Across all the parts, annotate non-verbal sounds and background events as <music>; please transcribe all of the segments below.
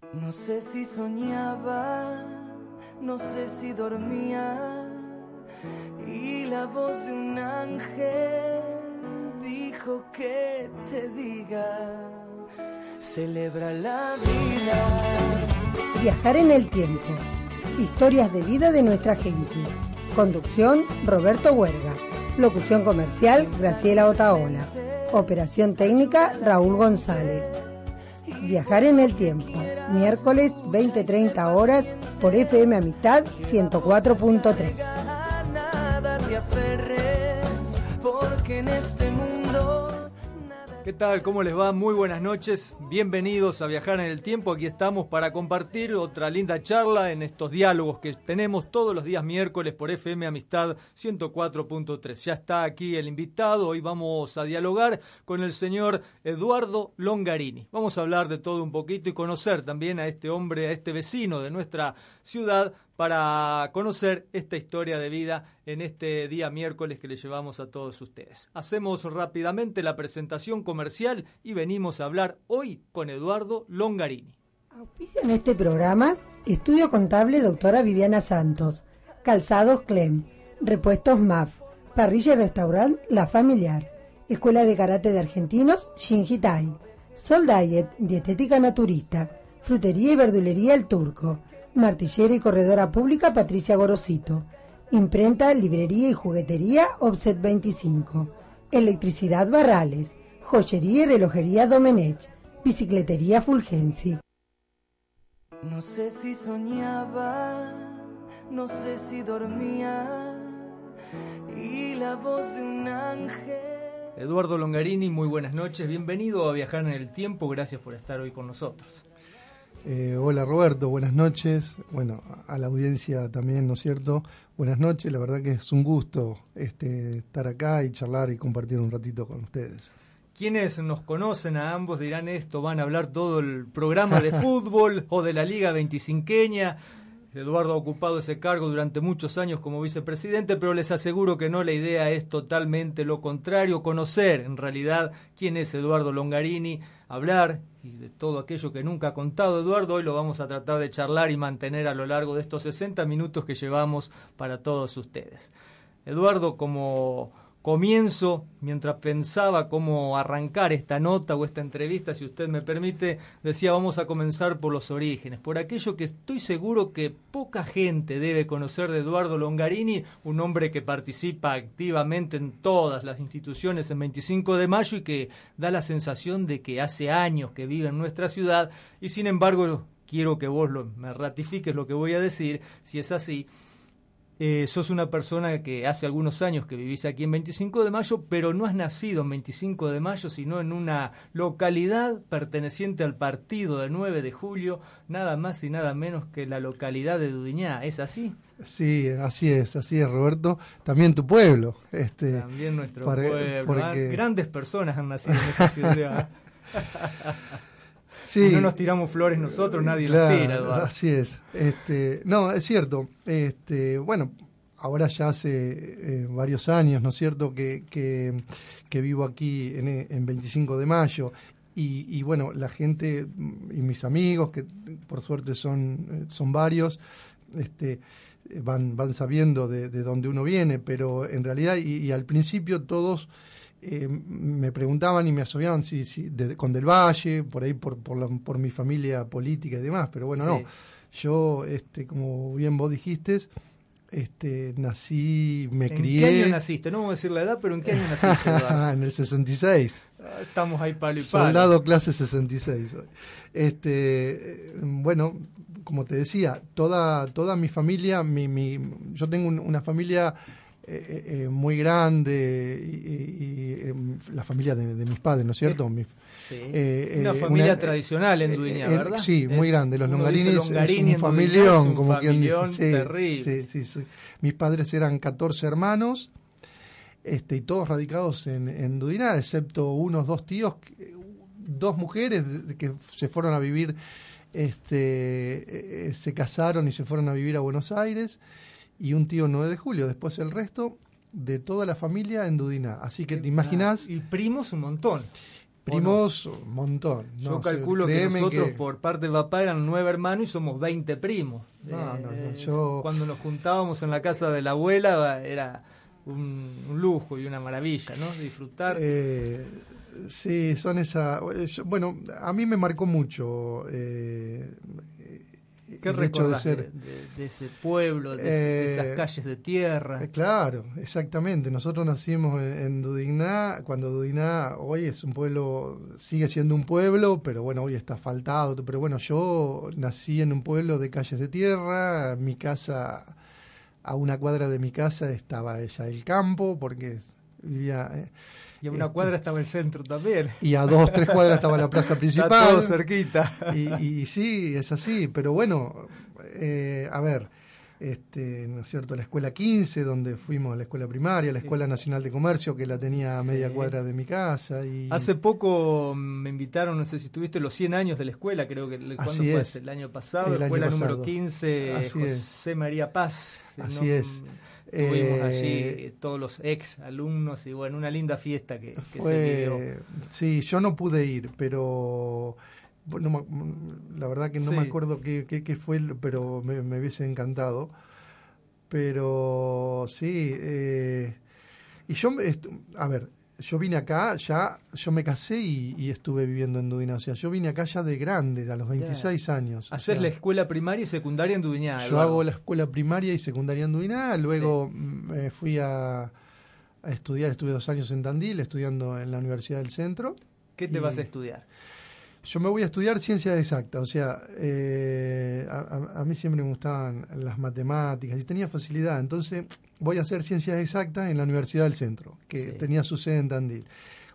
No sé si soñaba, no sé si dormía, y la voz de un ángel dijo que te diga, celebra la vida. Viajar en el tiempo, historias de vida de nuestra gente. Conducción, Roberto Huerga. Locución comercial, Graciela Otaola. Operación técnica, Raúl González. Viajar en el tiempo, miércoles 20-30 horas por FM Amistad 104.3. ¿Qué tal? ¿Cómo les va? Muy buenas noches. Bienvenidos a Viajar en el Tiempo. Aquí estamos para compartir otra linda charla en estos diálogos que tenemos todos los días miércoles por FM Amistad 104.3. Ya está aquí el invitado. Hoy vamos a dialogar con el señor Eduardo Longarini. Vamos a hablar de todo un poquito y conocer también a este hombre, a este vecino de nuestra ciudad para conocer esta historia de vida en este día miércoles que le llevamos a todos ustedes. Hacemos rápidamente la presentación comercial y venimos a hablar hoy con Eduardo Longarini. Auspicia en este programa Estudio Contable Doctora Viviana Santos, Calzados Clem, Repuestos MAF, Parrilla y Restaurant La Familiar, Escuela de Karate de Argentinos Shinji Tai, Sol Diet, Dietética Naturista, Frutería y Verdulería El Turco, Martillera y Corredora Pública Patricia Gorosito. Imprenta, Librería y Juguetería Offset 25. Electricidad Barrales. Joyería y Relojería Domenech. Bicicletería Fulgensi. No sé si soñaba, no sé si dormía, y la voz de un ángel. Eduardo Longarini, muy buenas noches. Bienvenido a Viajar en el Tiempo. Gracias por estar hoy con nosotros. Eh, hola Roberto, buenas noches. Bueno, a la audiencia también, ¿no es cierto? Buenas noches, la verdad que es un gusto este, estar acá y charlar y compartir un ratito con ustedes. Quienes nos conocen a ambos dirán esto, van a hablar todo el programa de fútbol <laughs> o de la Liga 25 Eduardo ha ocupado ese cargo durante muchos años como vicepresidente, pero les aseguro que no, la idea es totalmente lo contrario, conocer en realidad quién es Eduardo Longarini, hablar y de todo aquello que nunca ha contado Eduardo, hoy lo vamos a tratar de charlar y mantener a lo largo de estos 60 minutos que llevamos para todos ustedes. Eduardo, como comienzo, mientras pensaba cómo arrancar esta nota o esta entrevista, si usted me permite, decía vamos a comenzar por los orígenes, por aquello que estoy seguro que poca gente debe conocer de Eduardo Longarini, un hombre que participa activamente en todas las instituciones en 25 de mayo y que da la sensación de que hace años que vive en nuestra ciudad y sin embargo quiero que vos lo, me ratifiques lo que voy a decir, si es así, eh, sos una persona que hace algunos años que vivís aquí en 25 de mayo, pero no has nacido en 25 de mayo, sino en una localidad perteneciente al partido de 9 de julio, nada más y nada menos que la localidad de Dudiñá. ¿Es así? Sí, así es, así es, Roberto. También tu pueblo. Este, También nuestro pueblo. Porque... Grandes personas han nacido en esa ciudad. <laughs> Sí, no nos tiramos flores nosotros, nadie las tira, Eduardo. Así es. Este, no, es cierto. Este, bueno, ahora ya hace eh, varios años, ¿no es cierto?, que, que, vivo aquí en, en, 25 de mayo. Y, y, bueno, la gente y mis amigos, que por suerte son, son varios, este, van, van sabiendo de, de dónde uno viene, pero en realidad, y, y al principio todos eh, me preguntaban y me asociaban si, si con Del Valle, por ahí por, por, la, por, mi familia política y demás, pero bueno, no. Yo, este, como bien vos dijiste, este, nací, me crié. ¿En qué año naciste? No vamos a decir la edad, pero ¿en qué año naciste? <laughs> en el 66. Ah, estamos ahí palo y palo. Soldado clase 66. Este, bueno, como te decía, toda, toda mi familia, mi, mi, yo tengo una familia eh, eh, muy grande y, em, la familia de, mis padres, ¿no es cierto? sí. Eh, una familia tradicional en Dueña, ¿verdad? Sí, muy grande. Los Longarini es un familión, como quien dice. Sí, sí, Mis padres eran 14 hermanos este, y todos radicados en, en Dudiná, excepto unos dos tíos, dos mujeres que se fueron a vivir, este, se casaron y se fueron a vivir a Buenos Aires y un tío 9 de julio. Después el resto de toda la familia en Dudina. Así que te imaginas. Y primos un montón. Primos, un montón. Yo calculo que nosotros que- por parte de papá eran nueve hermanos y somos 20 primos. No, no, no, Eh, yo- Cuando nos juntábamos en la casa de la abuela era un, un lujo y una maravilla, ¿no? Disfrutar. Eh, sí, son esa. yo- Bueno, a mí me marcó mucho. Eh, ¿Qué recordás de, ser. de- de ese pueblo, de, ese- de Eh, esas calles de tierra? Eh, Claro, exactamente. Nosotros nacimos en, en Dudigná, cuando Dudigná hoy es un pueblo, sigue siendo un pueblo, pero bueno, hoy está asfaltado. Pero bueno, yo nací en un pueblo de calles de tierra, mi casa, a una cuadra de mi casa estaba ella el campo, porque vivía... eh, y a una cuadra estaba el centro también. <laughs> y a dos, tres cuadras estaba la plaza Está principal. todo cerquita. y, y sí, es así, pero bueno, eh, a ver, este, ¿no es cierto? La escuela 15, donde fuimos a la escuela primaria, la escuela nacional de comercio, que la tenía a media Sí. cuadra de mi casa. Y, Hace poco me invitaron, no sé si tuviste los 100 años de la escuela, creo que ¿cuándo Así fue? es. El año pasado, El año escuela número pasado. 15, Así es. José María Paz. Así es. Tuvimos Eh, allí todos los ex alumnos y bueno, una linda fiesta que, que se vivió. fue, sí, yo no pude ir, pero no la verdad que no Sí. me acuerdo qué, qué, qué fue, pero me, me hubiese encantado. Pero sí, eh, y yo, a ver, yo vine acá, ya, yo me casé y, y estuve viviendo en Dudina, o sea, yo vine acá ya de grande, a los 26 años. o Hacer sea, la escuela primaria y secundaria en Dudiñá. yo hago la escuela primaria y secundaria en Dudiná, luego mm, me fui a, a estudiar, estuve dos años en Tandil, estudiando en la Universidad del Centro. ¿Qué te y- vas a estudiar? Yo me voy a estudiar ciencias exactas, o sea, eh, a, a- mí siempre me gustaban las matemáticas y tenía facilidad, entonces voy a hacer ciencias exactas en la Universidad del Centro, que Sí. tenía su sede en Tandil.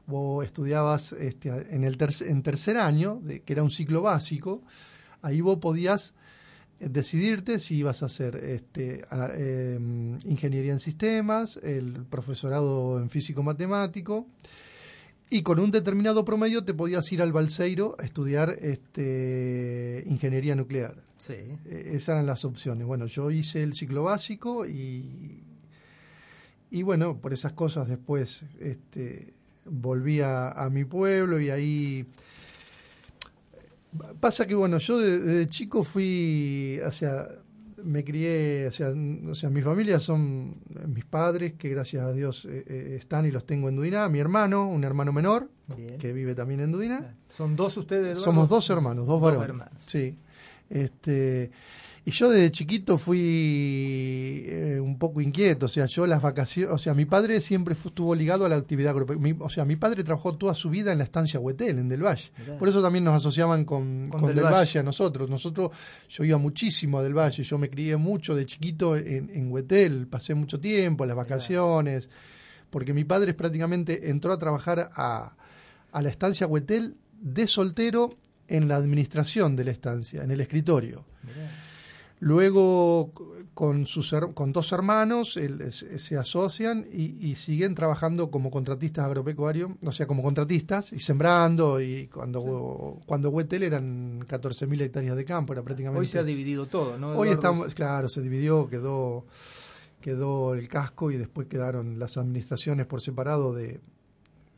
Vos estudiabas este, en el tercer, en tercer año, de, que era un ciclo básico, ahí vos podías eh, decidirte si ibas a hacer este, a- eh, ingeniería en sistemas, el profesorado en físico-matemático, y con un determinado promedio te podías ir al Balseiro a estudiar este, ingeniería nuclear. Sí. Eh, Esas eran las opciones. Bueno, yo hice el ciclo básico y, y bueno, por esas cosas después este, volví a, a mi pueblo y ahí... Pasa que, bueno, yo de- desde chico fui, o sea, me crié, o sea, o sea, mi familia son mis padres, que gracias a Dios eh, eh, están y los tengo en Dudiná, mi hermano, un hermano menor, Bien. que vive también en Dudiná. ¿Son dos ustedes? Eduardo? Somos dos hermanos, dos Dos varones. hermanos. Sí. Este, y yo desde chiquito fui eh, un poco inquieto, o sea, yo las vacaciones, o sea, mi padre siempre estuvo ligado a la actividad agropecuaria. O sea, mi padre trabajó toda su vida en la estancia Huetel, en Del Valle. Mirá. Por eso también nos asociaban con, Con con Del Del Valle. Valle a nosotros. Nosotros, yo iba muchísimo a Del Valle, yo me crié mucho de chiquito en, en Huetel, pasé mucho tiempo, las vacaciones, porque mi padre prácticamente entró a trabajar a, a la estancia Huetel de soltero en la administración de la estancia, en el escritorio. Mirá. Luego con sus con dos hermanos él- se se asocian y, y siguen trabajando como contratistas agropecuarios, o sea, como contratistas y sembrando y cuando cuando Huetel eran 14.000 hectáreas de campo, era prácticamente Hoy se ha dividido todo, ¿no? Hoy estamos, claro, se dividió, quedó quedó el casco y después quedaron las administraciones por separado de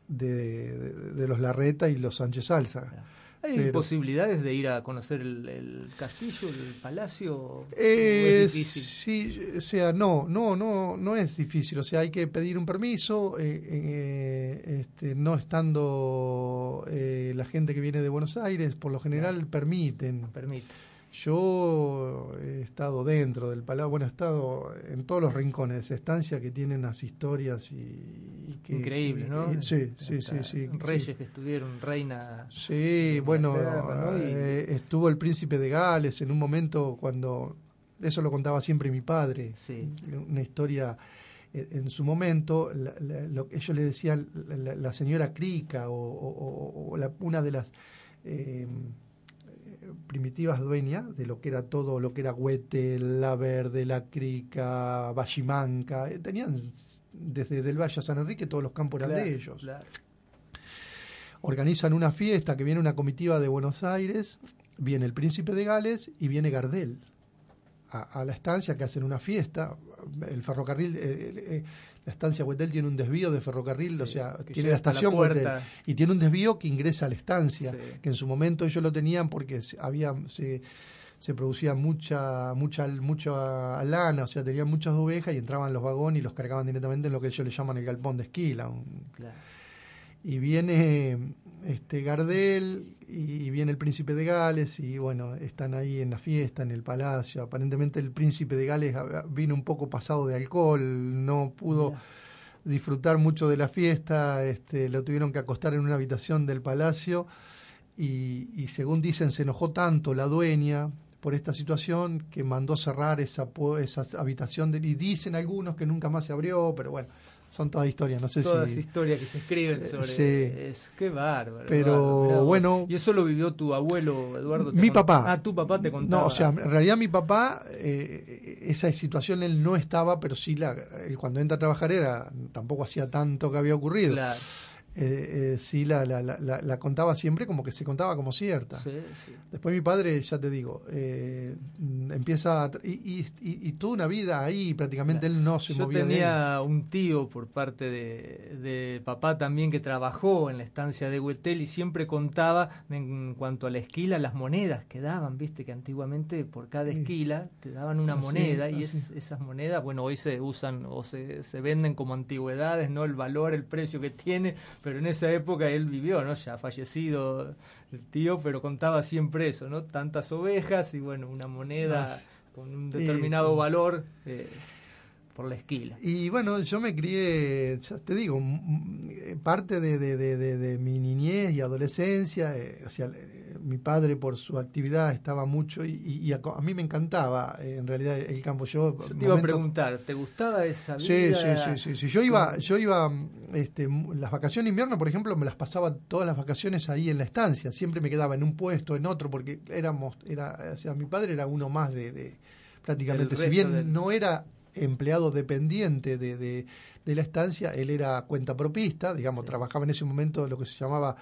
de, de- de los Larreta y los Sánchez Salza. ¿Hay pero- posibilidades de ir a conocer el, el castillo, el palacio? ¿O Eh, es difícil? sí, o sea, no, no, no, no es difícil. O sea, hay que pedir un permiso, eh, eh, este, no estando eh, la gente que viene de Buenos Aires, por lo general permiten. Permite. Yo he estado dentro del palacio, bueno, he estado en todos los rincones de esa estancia que tienen unas historias y que... Increíble, ¿no? y- sí, sí, sí, sí. Reyes sí. que estuvieron, reina. Sí, bueno, Inglaterra, ¿no? Y- eh, estuvo el príncipe de Gales en un momento cuando, eso lo contaba siempre mi padre, Sí. una historia eh, en su momento, la- la- lo que ellos le decían la, señora Crica o, una de las eh, primitivas dueñas de lo que era todo, lo que era Huete, La Verde, La Crica, Vallimanca, eh, tenían desde Del Valle a San Enrique todos los campos eran Claro, de ellos claro. organizan una fiesta que viene una comitiva de Buenos Aires, viene el príncipe de Gales y viene Gardel. a, la estancia que hacen una fiesta. El ferrocarril, eh, la estancia Huetel tiene un desvío de ferrocarril, o sea, tiene la estación Huetel y tiene un desvío que ingresa a la estancia, que en su momento ellos lo tenían porque había se, se producía mucha mucha mucha lana, o sea, tenían muchas ovejas y entraban los vagones y los cargaban directamente en lo que ellos le llaman el galpón de esquila. Y viene este Gardel y viene el príncipe de Gales y bueno, están ahí en la fiesta, en el palacio. Aparentemente el príncipe de Gales vino un poco pasado de alcohol, no pudo disfrutar mucho de la fiesta, este, lo tuvieron que acostar en una habitación del palacio y, según dicen se enojó tanto la dueña por esta situación que mandó cerrar esa, esa habitación y dicen algunos que nunca más se abrió, pero bueno son todas historias, no sé todas si... historias que se escriben eh, sobre... Es, qué bárbaro. Pero bueno... ¿Y eso lo vivió tu abuelo, Eduardo? Mi papá. Ah, tu papá te contaba. No, o sea, en realidad mi papá, eh, esa situación él no estaba, pero sí, la, él cuando entra a trabajar era, tampoco hacía tanto que había ocurrido. Claro eh, eh, sí la, la, la, contaba siempre como que se contaba como cierta. Después mi padre, ya te digo, eh, empieza y, y, toda una vida ahí, prácticamente él no se Yo movía. Yo tenía un tío por parte de, de, papá también que trabajó en la estancia de Huetel y siempre contaba en cuanto a la esquila las monedas que daban, viste que antiguamente por cada esquila te daban una moneda y esas monedas, bueno, hoy se usan o se, se venden como antigüedades, no el valor, el precio que tiene pero en esa época él vivió, ¿no? Ya fallecido el tío, pero contaba siempre eso, ¿no? Tantas ovejas y bueno, una moneda con un determinado valor. Eh, por la esquila. Y bueno, yo me crié, ya te digo, parte de, de, de, mi niñez y adolescencia, eh, o sea, eh, mi padre por su actividad estaba mucho y, a, mí me encantaba eh, en realidad el campo. Yo, te iba a preguntar, ¿te gustaba esa vida? Sí, sí, sí, Yo iba, yo iba, este, las vacaciones de invierno, por ejemplo, me las pasaba todas las vacaciones ahí en la estancia. Siempre me quedaba en un puesto, en otro, porque éramos, era, o sea, mi padre era uno más de, prácticamente, si bien no era empleado dependiente de, de, la estancia, él era cuenta propista, digamos, trabajaba en ese momento lo que se llamaba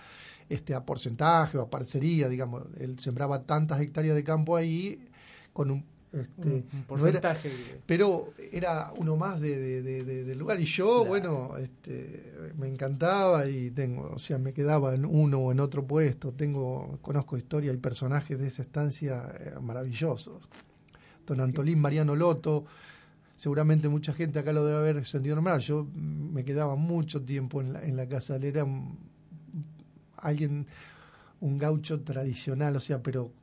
este a porcentaje o a parcería, digamos, él sembraba tantas hectáreas de campo ahí con un este, porcentaje. pero era uno más de, del lugar. Y yo, bueno, este, me encantaba y tengo, o sea, me quedaba en uno o en otro puesto. Tengo, conozco historia y personajes de esa estancia eh, maravillosos. Don Antolín Mariano Loto, seguramente mucha gente acá lo debe haber sentido normal. Yo me quedaba mucho tiempo en la, en la casa, él era alguien, un gaucho tradicional, o sea, pero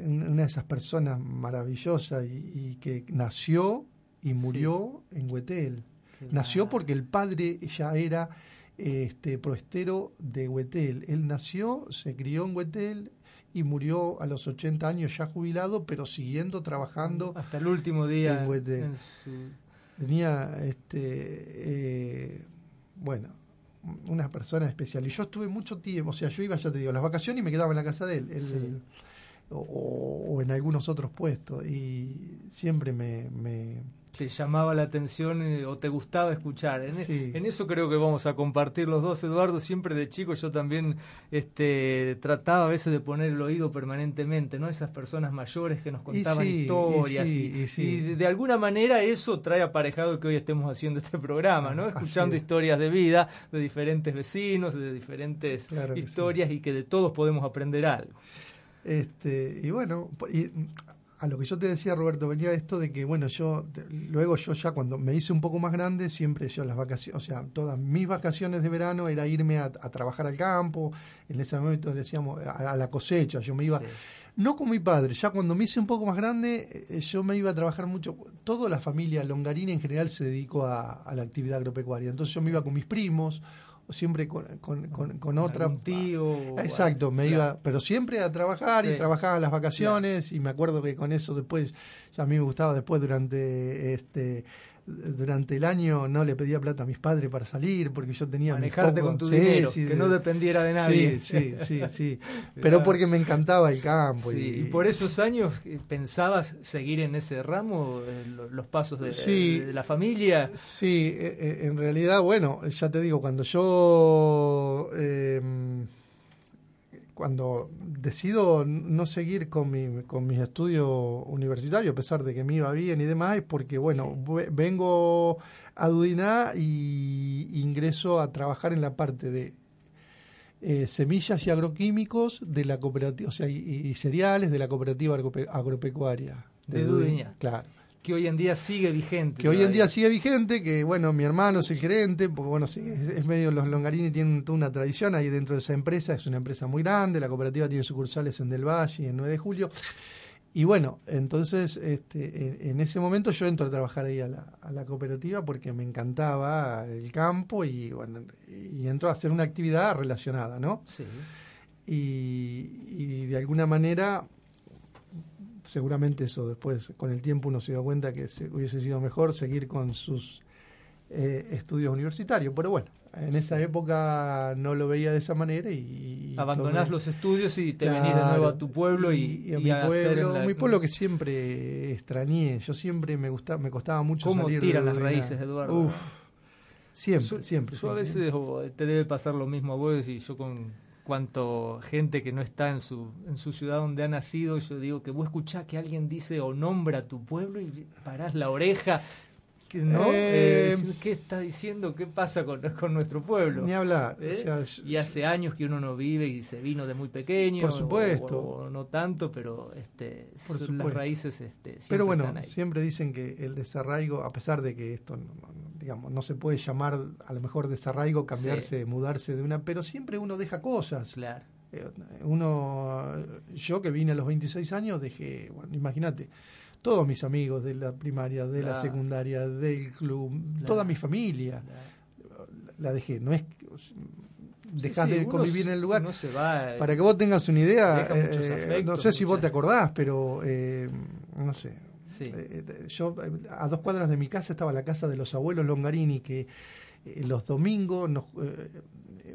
una de esas personas maravillosas y, que nació y murió en Huetel. Nació porque el padre ya era este proestero de Huetel. Él nació, se crió en Huetel, y murió a los 80 años ya jubilado, pero siguiendo trabajando. Hasta el último día. Tenía, este, eh, bueno, una persona especial. Y yo estuve mucho tiempo, o sea, yo iba, ya te digo, las vacaciones y me quedaba en la casa de él. o, en algunos otros puestos. Y siempre me te llamaba la atención eh, o te gustaba escuchar. En, eso creo que vamos a compartir los dos, Eduardo. Siempre de chico yo también este, trataba a veces de poner el oído permanentemente, ¿no? Esas personas mayores que nos contaban historias. Y, de, alguna manera eso trae aparejado que hoy estemos haciendo este programa, ¿no? Escuchando historias de vida de diferentes vecinos, de diferentes historias y que de todos podemos aprender algo. Este, y bueno, y a lo que yo te decía, Roberto, venía esto de que, bueno, yo, luego yo ya cuando me hice un poco más grande, siempre yo las vacaciones, o sea, todas mis vacaciones de verano era irme a, trabajar al campo, en ese momento decíamos a, la cosecha, yo me iba, no con mi padre, ya cuando me hice un poco más grande, eh, yo me iba a trabajar mucho, toda la familia longarina en general se dedicó a la actividad agropecuaria, entonces yo me iba con mis primos, siempre con, con, con, otra. Un tío. Exacto, me iba, pero siempre a trabajar y trabajaba en las vacaciones y me acuerdo que con eso después, ya a mí me gustaba después durante este durante el año no le pedía plata a mis padres para salir porque yo tenía manejarte con tu dinero que no dependiera de nadie. Sí sí sí sí. <laughs> Pero porque me encantaba el campo y, por esos años eh, pensabas seguir en ese ramo los pasos de, la familia sí e, e, en realidad bueno ya te digo cuando yo em, cuando decido no seguir con, mi, con mis estudios universitarios, a pesar de que me iba bien y demás, es porque, bueno, vengo a Dudiná y ingreso a trabajar en la parte de eh, semillas y agroquímicos de la cooperativa, o sea, y, cereales de la cooperativa agropecuaria. De, de Claro que hoy en día sigue vigente. Que hoy en día sigue vigente, que bueno, mi hermano es el gerente, porque bueno, es, es, medio, los Longarini tienen toda una tradición ahí dentro de esa empresa, es una empresa muy grande, la cooperativa tiene sucursales en Del Valle y en 9 de julio. Y bueno, entonces este, en, ese momento yo entro a trabajar ahí a la, cooperativa porque me encantaba el campo y bueno, y entro a hacer una actividad relacionada, ¿no? Sí. Y, y de alguna manera seguramente eso después, con el tiempo uno se dio cuenta que hubiese sido mejor seguir con sus eh, estudios universitarios. Pero bueno, en esa época no lo veía de esa manera y... Abandonás los estudios y te venís de nuevo a tu pueblo y, a mi pueblo, mi pueblo que <laughs> siempre extrañé. Yo siempre me gustaba, me costaba mucho ¿Cómo salir tiran las raíces, Eduardo? Uf, siempre, siempre. Yo a veces te debe pasar lo mismo a vos y yo con cuanto gente que no está en su, en su ciudad donde ha nacido, yo digo que vos escuchás que alguien dice o nombra a tu pueblo y parás la oreja ¿no? Eh, eh, ¿Qué está diciendo? ¿Qué pasa con, con nuestro pueblo? Ni hablar. ¿Eh? y hace años que uno no vive y se vino de muy pequeño. Por supuesto. O, no tanto, pero este, son las raíces. Este, pero bueno, siempre dicen que el desarraigo, a pesar de que esto, digamos, no se puede llamar a lo mejor desarraigo, cambiarse, mudarse de una, pero siempre uno deja cosas. Claro. Uno, yo que vine a los 26 años, dejé, bueno, imagínate todos mis amigos de la primaria, de la secundaria, del club, toda mi familia. La dejé, no es dejas de convivir en el lugar. Para que vos tengas una idea, eh, no sé si vos te acordás, pero eh, no sé. Eh, yo a dos cuadras de mi casa estaba la casa de los abuelos Longarini que los domingos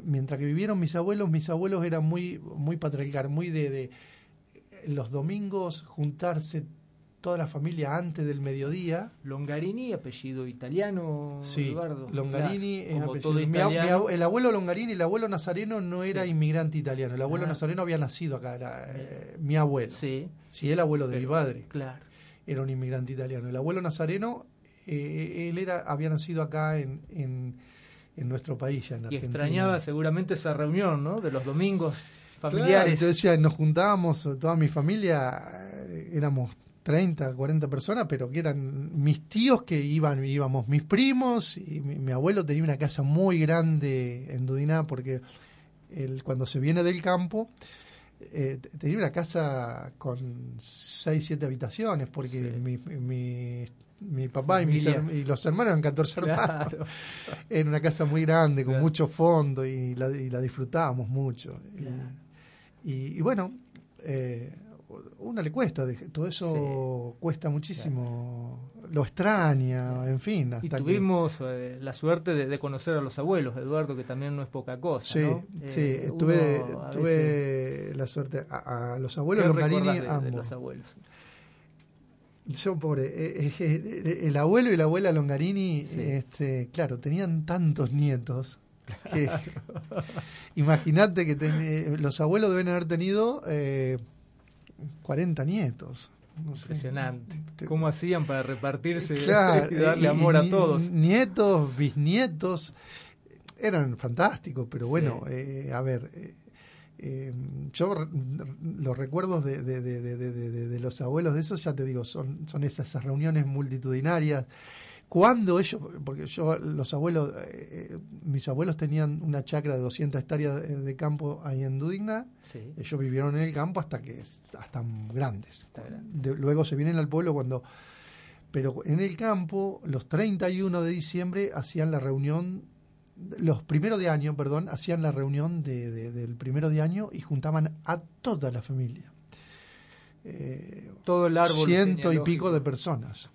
mientras que vivieron mis abuelos, mis abuelos eran muy muy patriarcal, muy de, de los domingos juntarse toda la familia antes del mediodía. Longarini, apellido italiano, sí, Eduardo. Longarini apellido. el abuelo Longarini, el abuelo Nazareno no era inmigrante italiano. El abuelo Nazareno había nacido acá, era eh, mi abuelo. Sí. Sí, el abuelo de mi padre. Claro. Era un inmigrante italiano. El abuelo Nazareno, eh, él era, había nacido acá en, en, nuestro país ya, en Y extrañaba seguramente esa reunión, ¿no? De los domingos familiares. Claro, decía, nos juntábamos, toda mi familia, eh, éramos 30, 40 personas, pero que eran mis tíos que iban, íbamos mis primos, y mi, abuelo tenía una casa muy grande en Dudiná, porque él, cuando se viene del campo, eh, tenía una casa con 6, 7 habitaciones, porque mi, mi, mi, papá y, mis, y, los hermanos eran 14 hermanos. <laughs> Era una casa muy grande, con mucho fondo, y la, y la disfrutábamos mucho. Y, bueno, eh, una le cuesta, todo eso cuesta muchísimo, lo extraña, en fin. y tuvimos eh, la suerte de, conocer a los abuelos, Eduardo, que también no es poca cosa. Sí, sí, eh, tuve, la suerte, a, los abuelos Longarini, ambos. los abuelos? Yo, pobre, eh, el abuelo y la abuela Longarini, este, claro, tenían tantos nietos. que <laughs> <laughs> Imagínate que los abuelos deben haber tenido 40 nietos. Impresionante. ¿Cómo hacían para repartirse <laughs> y darle amor a todos? Nietos, bisnietos, eran fantásticos, pero bueno, eh, a ver, eh, eh, yo los recuerdos de, de, de, los abuelos de esos, ya te digo, son, son esas reuniones multitudinarias cuando ellos, porque yo, los abuelos, eh, eh, mis abuelos tenían una chacra de 200 hectáreas de, campo ahí en Dudigna, ellos vivieron en el campo hasta que, hasta grandes. luego se vienen al pueblo cuando, pero en el campo, los 31 de diciembre hacían la reunión, los primeros de año, perdón, hacían la reunión de, del primero de año y juntaban a toda la familia. Eh, Todo el árbol. Ciento y pico de personas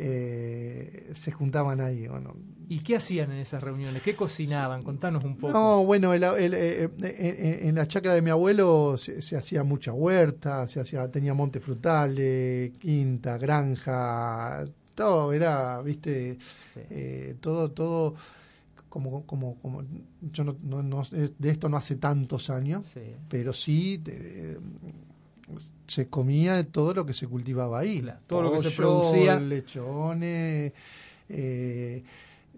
eh, se juntaban ahí. Bueno. ¿Y qué hacían en esas reuniones? ¿Qué cocinaban? Contanos un poco. No, bueno, el, eh, eh, en la chacra de mi abuelo se, hacía mucha huerta, se hacía, tenía monte frutales, quinta, granja, todo era, viste, todo, todo como, como, como yo no, no, no- de esto no hace tantos años, Sí. pero sí eh, se comía todo lo que se cultivaba ahí. Claro, todo lo que se producía. lechones, eh,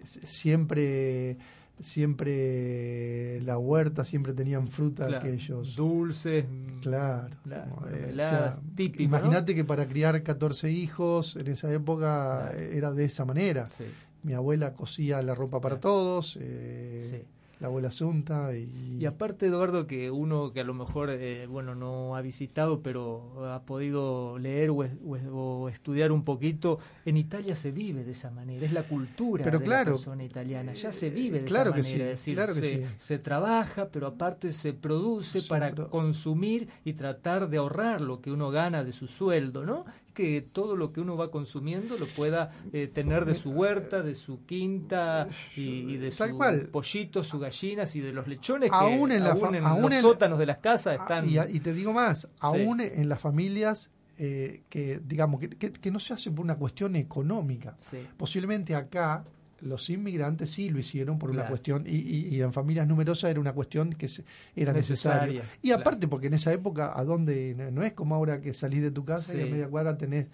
siempre siempre la huerta, siempre tenían fruta Claro, aquellos. Dulces. Claro. Claro, como, eh, Imagínate que para criar 14 hijos en esa época Claro. era de esa manera. Sí, Mi abuela cosía la ropa para Claro. todos, eh, sí. La abuela Asunta y, Y aparte, Eduardo, que uno que a lo mejor, eh, bueno, no ha visitado, pero ha podido leer o, es- o es- o estudiar un poquito, en Italia se vive de esa manera, es la cultura Pero de claro, la persona italiana, ya se vive de claro esa que manera, sí, es decir, claro que se, sí. se trabaja, pero aparte se produce Sí, para pero- consumir y tratar de ahorrar lo que uno gana de su sueldo, ¿no? Que todo lo que uno va consumiendo lo pueda eh, tener de su huerta, de su quinta y, y de sus pollitos, sus gallinas y de los lechones que en la aún en aún los en- sótanos de las casas Ah, están... Y, y te digo más, aún en las familias eh, que, digamos, que, que- que no se hace por una cuestión económica. Sí, Posiblemente acá los inmigrantes sí lo hicieron por una cuestión, y, y- y en familias numerosas era una cuestión que se- era Necesaria, necesario. Y aparte, porque en esa época, a donde no- es como ahora que salís de tu casa y a media cuadra tenés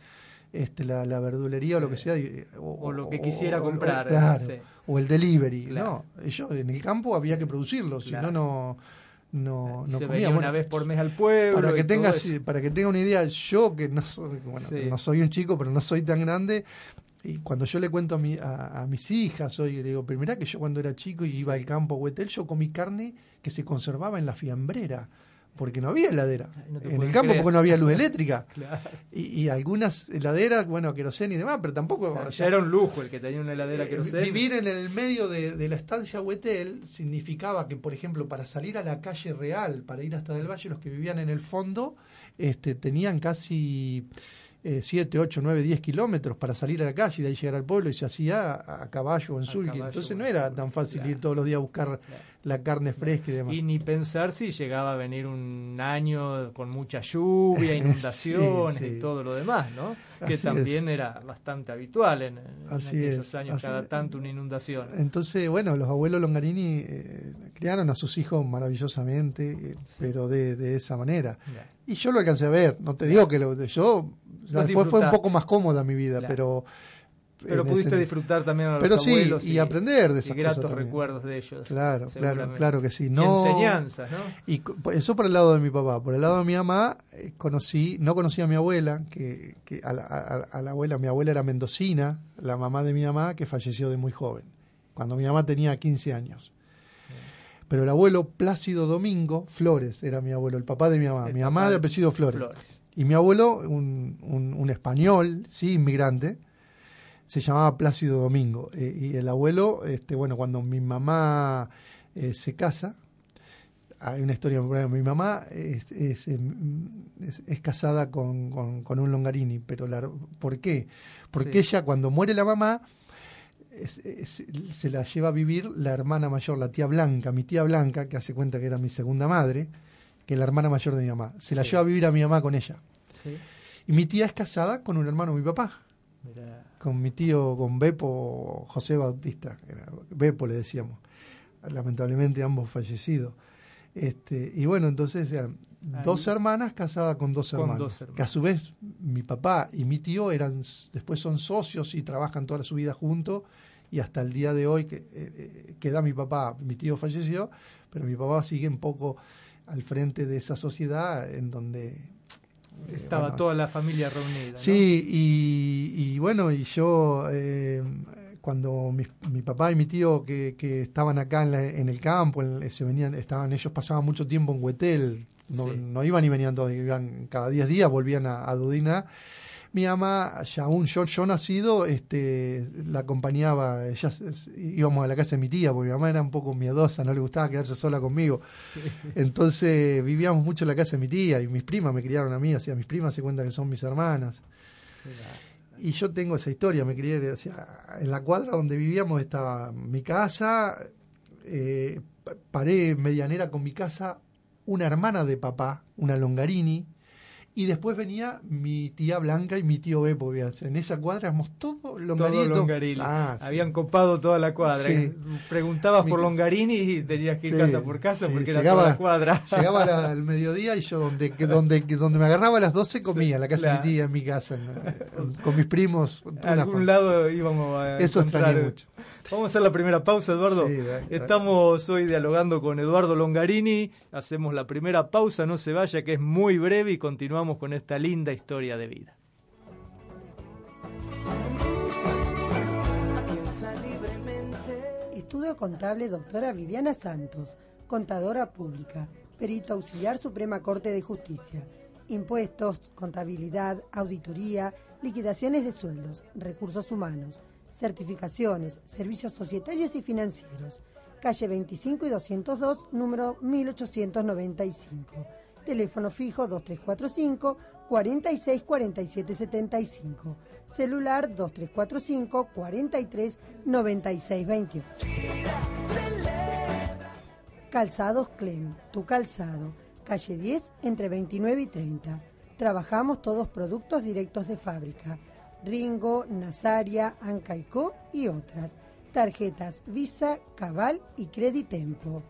este, la, la verdulería o lo que sea. o, O lo que quisiera o- comprar, claro, sí. o el delivery. No, ellos en el campo había que producirlo, si no, no, no, Y no se comía. venía Bueno, una vez por mes al pueblo. para que tengas para que tenga una idea yo que no soy bueno, Sí. no soy un chico pero no soy tan grande y cuando yo le cuento a, mi, a, a mis hijas hoy le digo pero mirá que yo cuando era chico y iba al campo a Huetel yo comí carne que se conservaba en la fiambrera porque no había heladera no en el campo creer. porque no había luz eléctrica <laughs> Claro. y, y algunas heladeras bueno querosén y demás pero tampoco Claro, o ya era un lujo el que tenía una heladera eh, que no sé. Vivir en el medio de, de la estancia Huetel significaba que, por ejemplo, para salir a la calle real, para ir hasta del valle, los que vivían en el fondo, este, tenían casi 7, 8, 9, 10 kilómetros para salir a la calle y de ahí llegar al pueblo y se hacía a, a caballo o en sulky. Entonces no era tan fácil claro. ir todos los días a buscar Claro. La carne fresca y demás. Y ni pensar si llegaba a venir un año con mucha lluvia, <laughs> inundaciones Sí, y todo lo demás, ¿no? Que también era bastante habitual en, en Así aquellos es, años, así cada es. tanto una inundación. Entonces, bueno, los abuelos Longarini eh, criaron a sus hijos maravillosamente, eh, pero de, de esa manera. Y yo lo alcancé a ver, no te digo que lo yo, después fue un poco más cómoda mi vida, Claro. pero... Pero pudiste ese- disfrutar también a los Pero sí, abuelos y aprender de esas y gratos cosas recuerdos de ellos. Claro, claro, claro que sí. Y No, enseñanzas, ¿no? Y eso por el lado de mi papá. Por el lado de mi mamá, eh, conocí, no conocí a mi abuela, que, que a, la, a- a la abuela, mi abuela era mendocina, la mamá de mi mamá, que falleció de muy joven, cuando mi mamá tenía 15 años. Pero el abuelo Plácido Domingo Flores era mi abuelo, el papá de mi mamá. El mi mamá de de apellido Flores. Flores. Y mi abuelo, un, un- un español, sí, inmigrante, se llamaba Plácido Domingo. Eh, y el abuelo, este, bueno, cuando mi mamá eh, se casa, hay una historia muy buena. Mi mamá es, es, em, es- es casada con, con- con un Longarini, pero la- ¿por qué? Porque Sí. ella, cuando muere la mamá, se la lleva a vivir la hermana mayor, la tía Blanca, mi tía Blanca, que hace cuenta que era mi segunda madre, que es la hermana mayor de mi mamá. Se la Sí. lleva a vivir a mi mamá con ella. Sí. Y mi tía es casada con un hermano de mi papá, Mirá. Con mi tío, con Bepo José Bautista, era- Bepo le decíamos, lamentablemente ambos fallecidos. Este, y bueno, entonces eran Ahí. dos hermanas casadas con dos Con hermanos, dos hermanos. que a su vez mi papá y mi tío eran después son socios y trabajan toda su vida juntos y hasta el día de hoy que eh, eh, queda mi papá, mi tío falleció, pero mi papá sigue un poco al frente de esa sociedad en donde Estaba bueno, toda la familia reunida. ¿no? Sí, y, y bueno, y yo, eh, cuando mi, mi papá y mi tío que, que estaban acá en, la- en el campo, en- se venían, estaban, ellos pasaban mucho tiempo en Huetel, no, Sí. no iban y venían todos, iban cada 10 días, volvían a, a Dudina. Mi mamá, ya aún yo, yo nacido, este, la acompañaba, ella, íbamos a la casa de mi tía, porque mi mamá era un poco miedosa, no le gustaba quedarse sola conmigo. Entonces vivíamos mucho en la casa de mi tía y mis primas me criaron a mí, o sea, mis primas se cuentan que son mis hermanas. Y yo tengo esa historia, me crié, o sea, en la cuadra donde vivíamos estaba mi casa, eh, pa- paré medianera con mi casa, una hermana de papá, una Longarini, y después venía mi tía Blanca y mi tío Beppo. En esa cuadra éramos todos Longarini. Ah, Habían copado toda la cuadra. Preguntabas por Longarini y tenías que ir casa por casa porque era toda la cuadra. Llegaba al mediodía y yo donde, donde, donde me agarraba a las 12 comía, la casa de mi tía, en mi casa, con mis primos. A algún lado íbamos a Eso extrañé mucho. Vamos a hacer la primera pausa, Eduardo. Estamos hoy dialogando con Eduardo Longarini. Hacemos la primera pausa, no se vaya, que es muy breve y continuamos con esta linda historia de vida. Estudio contable doctora Viviana Santos, contadora pública, perito auxiliar Suprema Corte de Justicia, impuestos, contabilidad, auditoría, liquidaciones de sueldos, recursos humanos certificaciones, servicios societarios y financieros. Calle 25 y 202, número 1895. Teléfono fijo 2345 46 47 75. Celular 2345 43 96 28. Calzados Clem, tu calzado. Calle 10 entre 29 y 30. Trabajamos todos productos directos de fábrica Ringo, Nazaria, Ancaicó y otras. Tarjetas Visa, Cabal y Creditempo.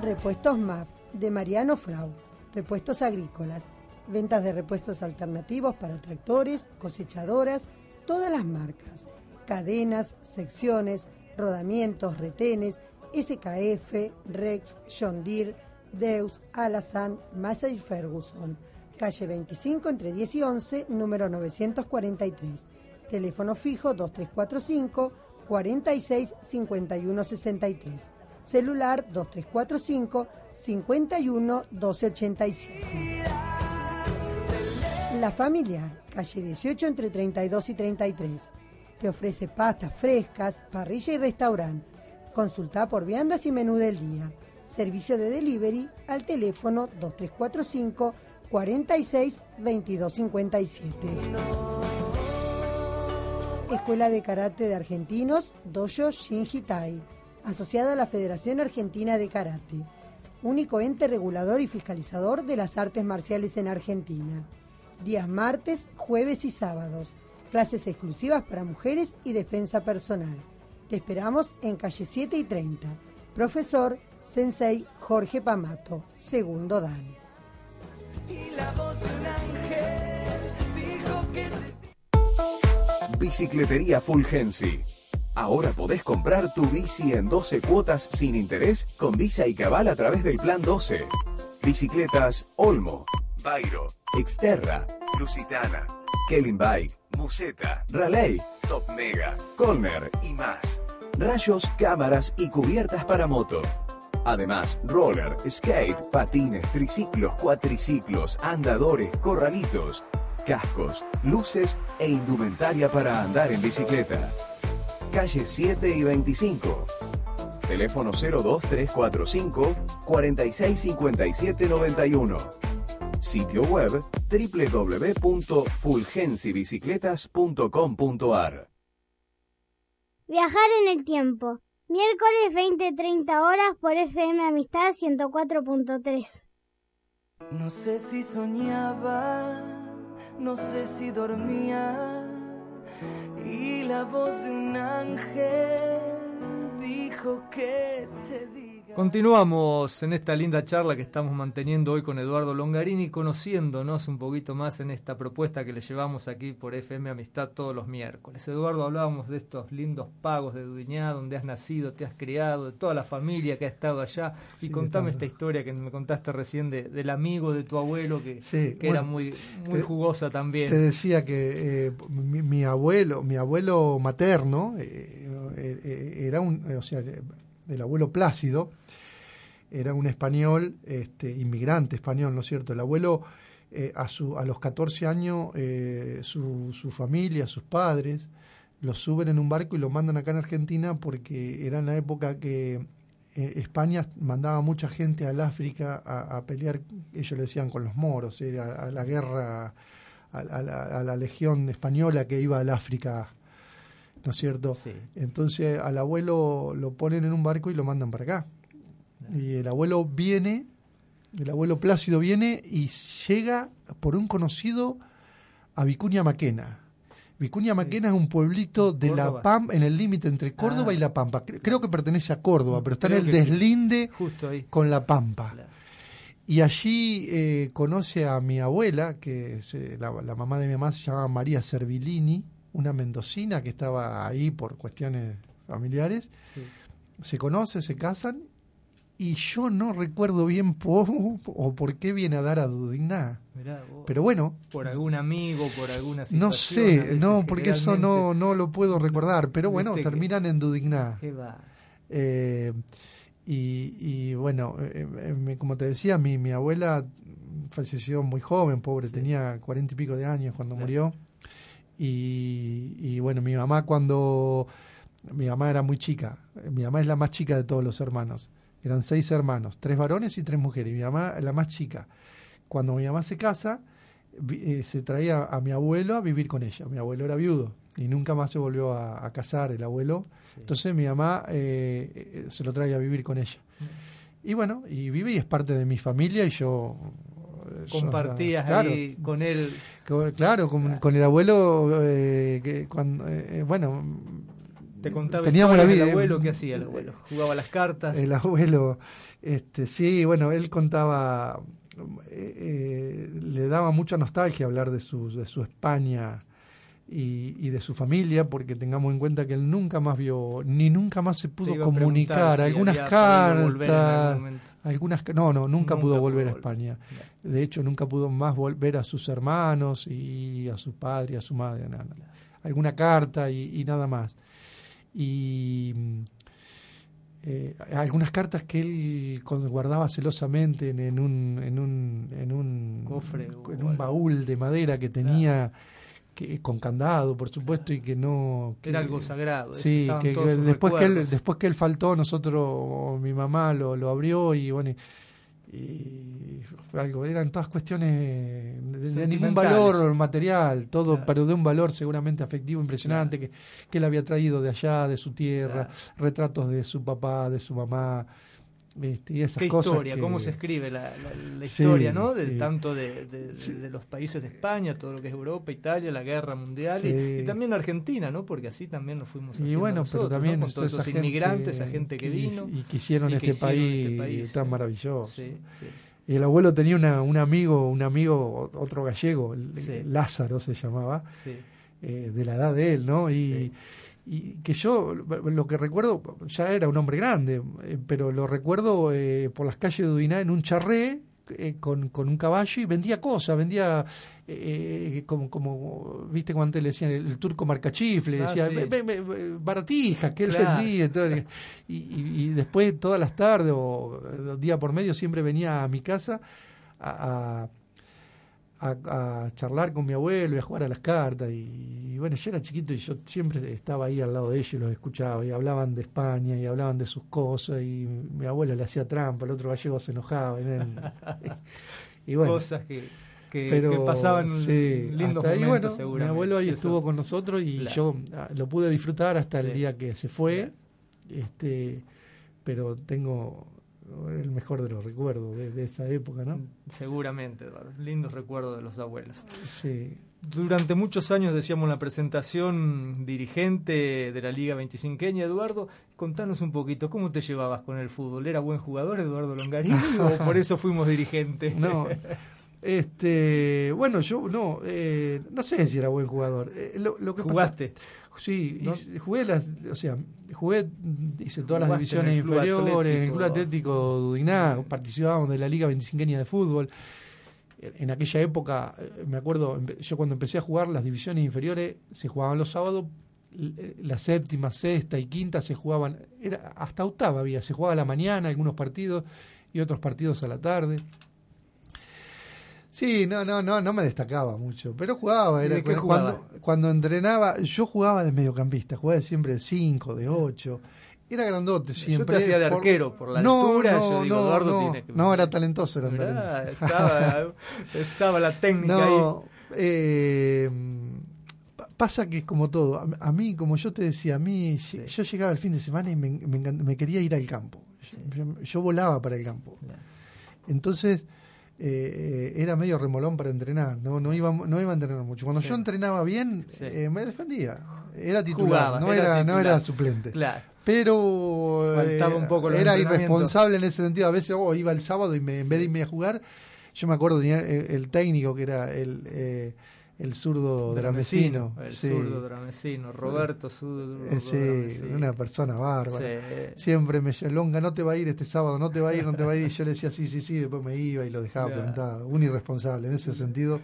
Repuestos MAF de Mariano Frau. Repuestos agrícolas. Ventas de repuestos alternativos para tractores, cosechadoras, todas las marcas. Cadenas, secciones, rodamientos, retenes, SKF, Rex, John Deere, Deus, Alazan, Massey Ferguson calle 25 entre 10 y 11, número 943. Teléfono fijo 2345 46 51 63. Celular 2345 51 1287. La Familiar, calle 18 entre 32 y 33. Te ofrece pastas frescas, parrilla y restaurante. Consulta por viandas y menú del día. Servicio de delivery al teléfono 2345 46 22 57. Escuela de Karate de Argentinos, Dojo Shinji Tai, asociada a la Federación Argentina de Karate, único ente regulador y fiscalizador de las artes marciales en Argentina. Días martes, jueves y sábados. Clases exclusivas para mujeres y defensa personal. Te esperamos en calle 7 y 30. Profesor Sensei Jorge Pamato, segundo Dan Bicicletería Fulgensi. Ahora podés comprar tu bici en 12 cuotas sin interés con Visa y Cabal a través del Plan 12. Bicicletas Olmo, Bairo, Exterra, Lusitana, Kelly Bike, Museta, Raleigh, Top Mega, Colmer y más. Rayos, cámaras y cubiertas para moto. Además, roller, skate, patines, triciclos, cuatriciclos, andadores, corralitos, cascos, luces e indumentaria para andar en bicicleta. Calle 7 y 25. Teléfono 02345 465791. Sitio web www.fulgencibicicletas.com.ar. Viajar en el tiempo Miércoles 20-30 horas por FM Amistad 104.3. No sé si soñaba, no sé si dormía, y la voz de un ángel dijo que te di. Continuamos en esta linda charla que estamos manteniendo hoy con Eduardo Longarini, conociéndonos un poquito más en esta propuesta que le llevamos aquí por FM Amistad todos los miércoles. Eduardo, hablábamos de estos lindos pagos de Duñá, donde has nacido, te has criado, de toda la familia que ha estado allá. y contame esta historia que me contaste recién del amigo de tu abuelo, que, era muy, muy jugosa también. Te decía que eh, mi, abuelo, mi abuelo materno, eh, eh, era un, o sea, el abuelo Plácido, era un español, este, inmigrante español, ¿no es cierto? El abuelo, eh, a, su, a los 14 años, eh, su, su, familia, sus padres, lo suben en un barco y lo mandan acá en Argentina porque era en la época que eh, España mandaba mucha gente al África a, pelear, ellos le decían con los moros, era a la guerra, a, la, legión española que iba al África ¿no es cierto? Entonces al abuelo lo ponen en un barco y lo mandan para acá. Y el abuelo viene el abuelo Plácido viene y llega por un conocido a Vicuña Maquena. Vicuña Maquena es un pueblito de La Pampa, en el límite entre Córdoba Ah. y La Pampa. Cre- Creo que pertenece a Córdoba, pero está en el sí. deslinde Justo ahí. con La Pampa. Claro. Y allí eh, conoce a mi abuela, que se- la, la mamá de mi mamá se llamaba María Servilini, una mendocina que estaba ahí por cuestiones familiares. Sí. Se conoce, se casan, y yo no recuerdo bien por, o por qué viene a dar a Dudigná. Pero bueno, por algún amigo, por alguna situación. no sé, no, porque eso no, no lo puedo recordar. Pero bueno, que- terminan en Dudigná. ¿Qué va? Eh, y, y bueno, eh, eh, como te decía, mi, mi abuela falleció muy joven, pobre, Sí. tenía cuarenta y pico de años cuando Claro. murió. Y, y bueno, mi mamá cuando... Mi mamá era muy chica, mi mamá es la más chica de todos los hermanos. Eran seis hermanos, tres varones y tres mujeres. Y mi mamá es la más chica. Cuando mi mamá se casa, eh, se traía a mi abuelo a vivir con ella. Mi abuelo era viudo y nunca más se volvió a, a casar el abuelo. Sí. Entonces mi mamá eh, eh, se lo trae a vivir con ella. Y bueno, y vive y es parte de mi familia y yo... eh, Compartías claro, ahí con él. Claro, con, con el abuelo, eh, que cuando, eh, bueno... Te contaba teníamos la vida... del abuelo. ¿Qué hacía el abuelo? ¿Jugaba las cartas? El abuelo, este, sí, bueno, él contaba, eh, eh, le daba mucha nostalgia hablar de su, de su España y, y de su familia, porque tengamos en cuenta que él nunca más vio, ni nunca más se pudo comunicar, si algunas algún cartas, algunas, no, no, nunca, Nunca pudo volver a. España. De hecho, nunca pudo más volver a sus hermanos y a su padre y a su madre. nada, nada. Alguna carta y, y nada más. Y mm, eh, algunas cartas que él guardaba celosamente en, en un, en un, en un Cofre en un baúl de madera que tenía que, con candado, por supuesto, y que no... que- Era algo sagrado. Sí, que, después, que él, después que él faltó, nosotros, mi mamá lo, lo abrió y bueno, y algo, eran todas cuestiones de, de ningún valor material, todo, Claro. pero de un valor seguramente afectivo impresionante que, que él había traído de allá, de su tierra, Claro. retratos de su papá, de su mamá, este, y esas Qué cosas. historia, que- cómo se escribe la, la- la Sí, historia, ¿no? De, tanto de, de- de- Sí. de los países de España, todo lo que es Europa, Italia, la guerra mundial y- Sí. y, también Argentina, ¿no? Porque así también nos fuimos Y haciendo bueno, nosotros, pero también ¿no? con todos esos gente inmigrantes, esa gente que y- vino y que hicieron, y que este, hicieron país este país, tan maravilloso. Y el abuelo tenía una, un amigo, un amigo, otro gallego. Lázaro se llamaba, eh, de la edad de él, ¿no? Y. y que yo lo que recuerdo, ya era un hombre grande, eh, pero lo recuerdo eh, por las calles de Dudiná en un charré eh, con, con un caballo y vendía cosas, vendía eh, como, como, viste cuando antes le decían el, el turco marcachifle, Ah, decía sí. "Ve- ve- ve- baratijas que él Claro. vendía. y todo. Y, y- y después todas las tardes o día por medio siempre venía a mi casa a, a- a, a charlar con mi abuelo y a jugar a las cartas. Y, y bueno, yo era chiquito y yo siempre estaba ahí al lado de ellos y los escuchaba. Y hablaban de España y hablaban de sus cosas. Y mi abuelo le hacía trampa, el otro gallego se enojaba. Y, <laughs> y bueno. cosas que, que, Pero que pasaban sí, lindos ahí, momentos mi abuelo ahí Eso. estuvo con nosotros y Claro. yo ah, lo pude disfrutar hasta el día que se fue. Claro. Este, pero tengo el mejor de los recuerdos de, de esa época, ¿no? Seguramente, Eduardo. Lindos recuerdos de los abuelos. Sí. Durante muchos años, decíamos la presentación, dirigente de la Liga 25 Eduardo, contanos un poquito, ¿cómo te llevabas con el fútbol? ¿Era buen jugador Eduardo Longarini o <laughs> por eso fuimos dirigentes? No, este, bueno, yo no, eh, no sé si era buen jugador. Eh, lo, lo que pasa- ¿Jugaste? Sí, jugué las, o sea, jugué, hice todas las divisiones inferiores, en el. Club Atlético Dudiná, participábamos de la Liga 25 de fútbol. En aquella época, eh, me acuerdo, yo cuando empecé a jugar las divisiones inferiores se jugaban los sábados, eh, la séptima, sexta y quinta se jugaban, era hasta octava había, se jugaba a la mañana algunos partidos y otros partidos a la tarde. Sí, no, no, no, no me destacaba mucho, pero jugaba. ¿Y Era, de qué cuando, jugaba? cuando entrenaba, yo jugaba de mediocampista, jugaba siempre de 5, de 8. Era grandote siempre. hacía de arquero, por la no, altura, no, yo digo, no, Eduardo no, tiene que- No, era talentoso, era estaba, estaba la técnica ahí. Eh, pa- pasa que es como todo. A, a mí, como yo te decía, a mí, Sí. yo llegaba el fin de semana y me, me encant- me quería ir al campo. Yo, yo volaba para el campo. Entonces eh, era medio remolón para entrenar, no, no, iba, no iba a entrenar mucho. Cuando yo entrenaba bien, eh, me defendía. Era titular, no, era, no era suplente. Claro. Pero Faltaba un poco era irresponsable en ese sentido. A veces oh, iba el sábado y me, en vez de irme a jugar, yo me acuerdo tenía el, técnico que era el el zurdo dramesino. El zurdo dramesino, Roberto zurdo eh, Sí, una persona bárbara. Siempre me Longa, no te va a ir este sábado, no te va a ir, no te va a ir. Y yo le decía sí, sí, sí, después me iba y lo dejaba plantado. Un irresponsable. En ese sentido,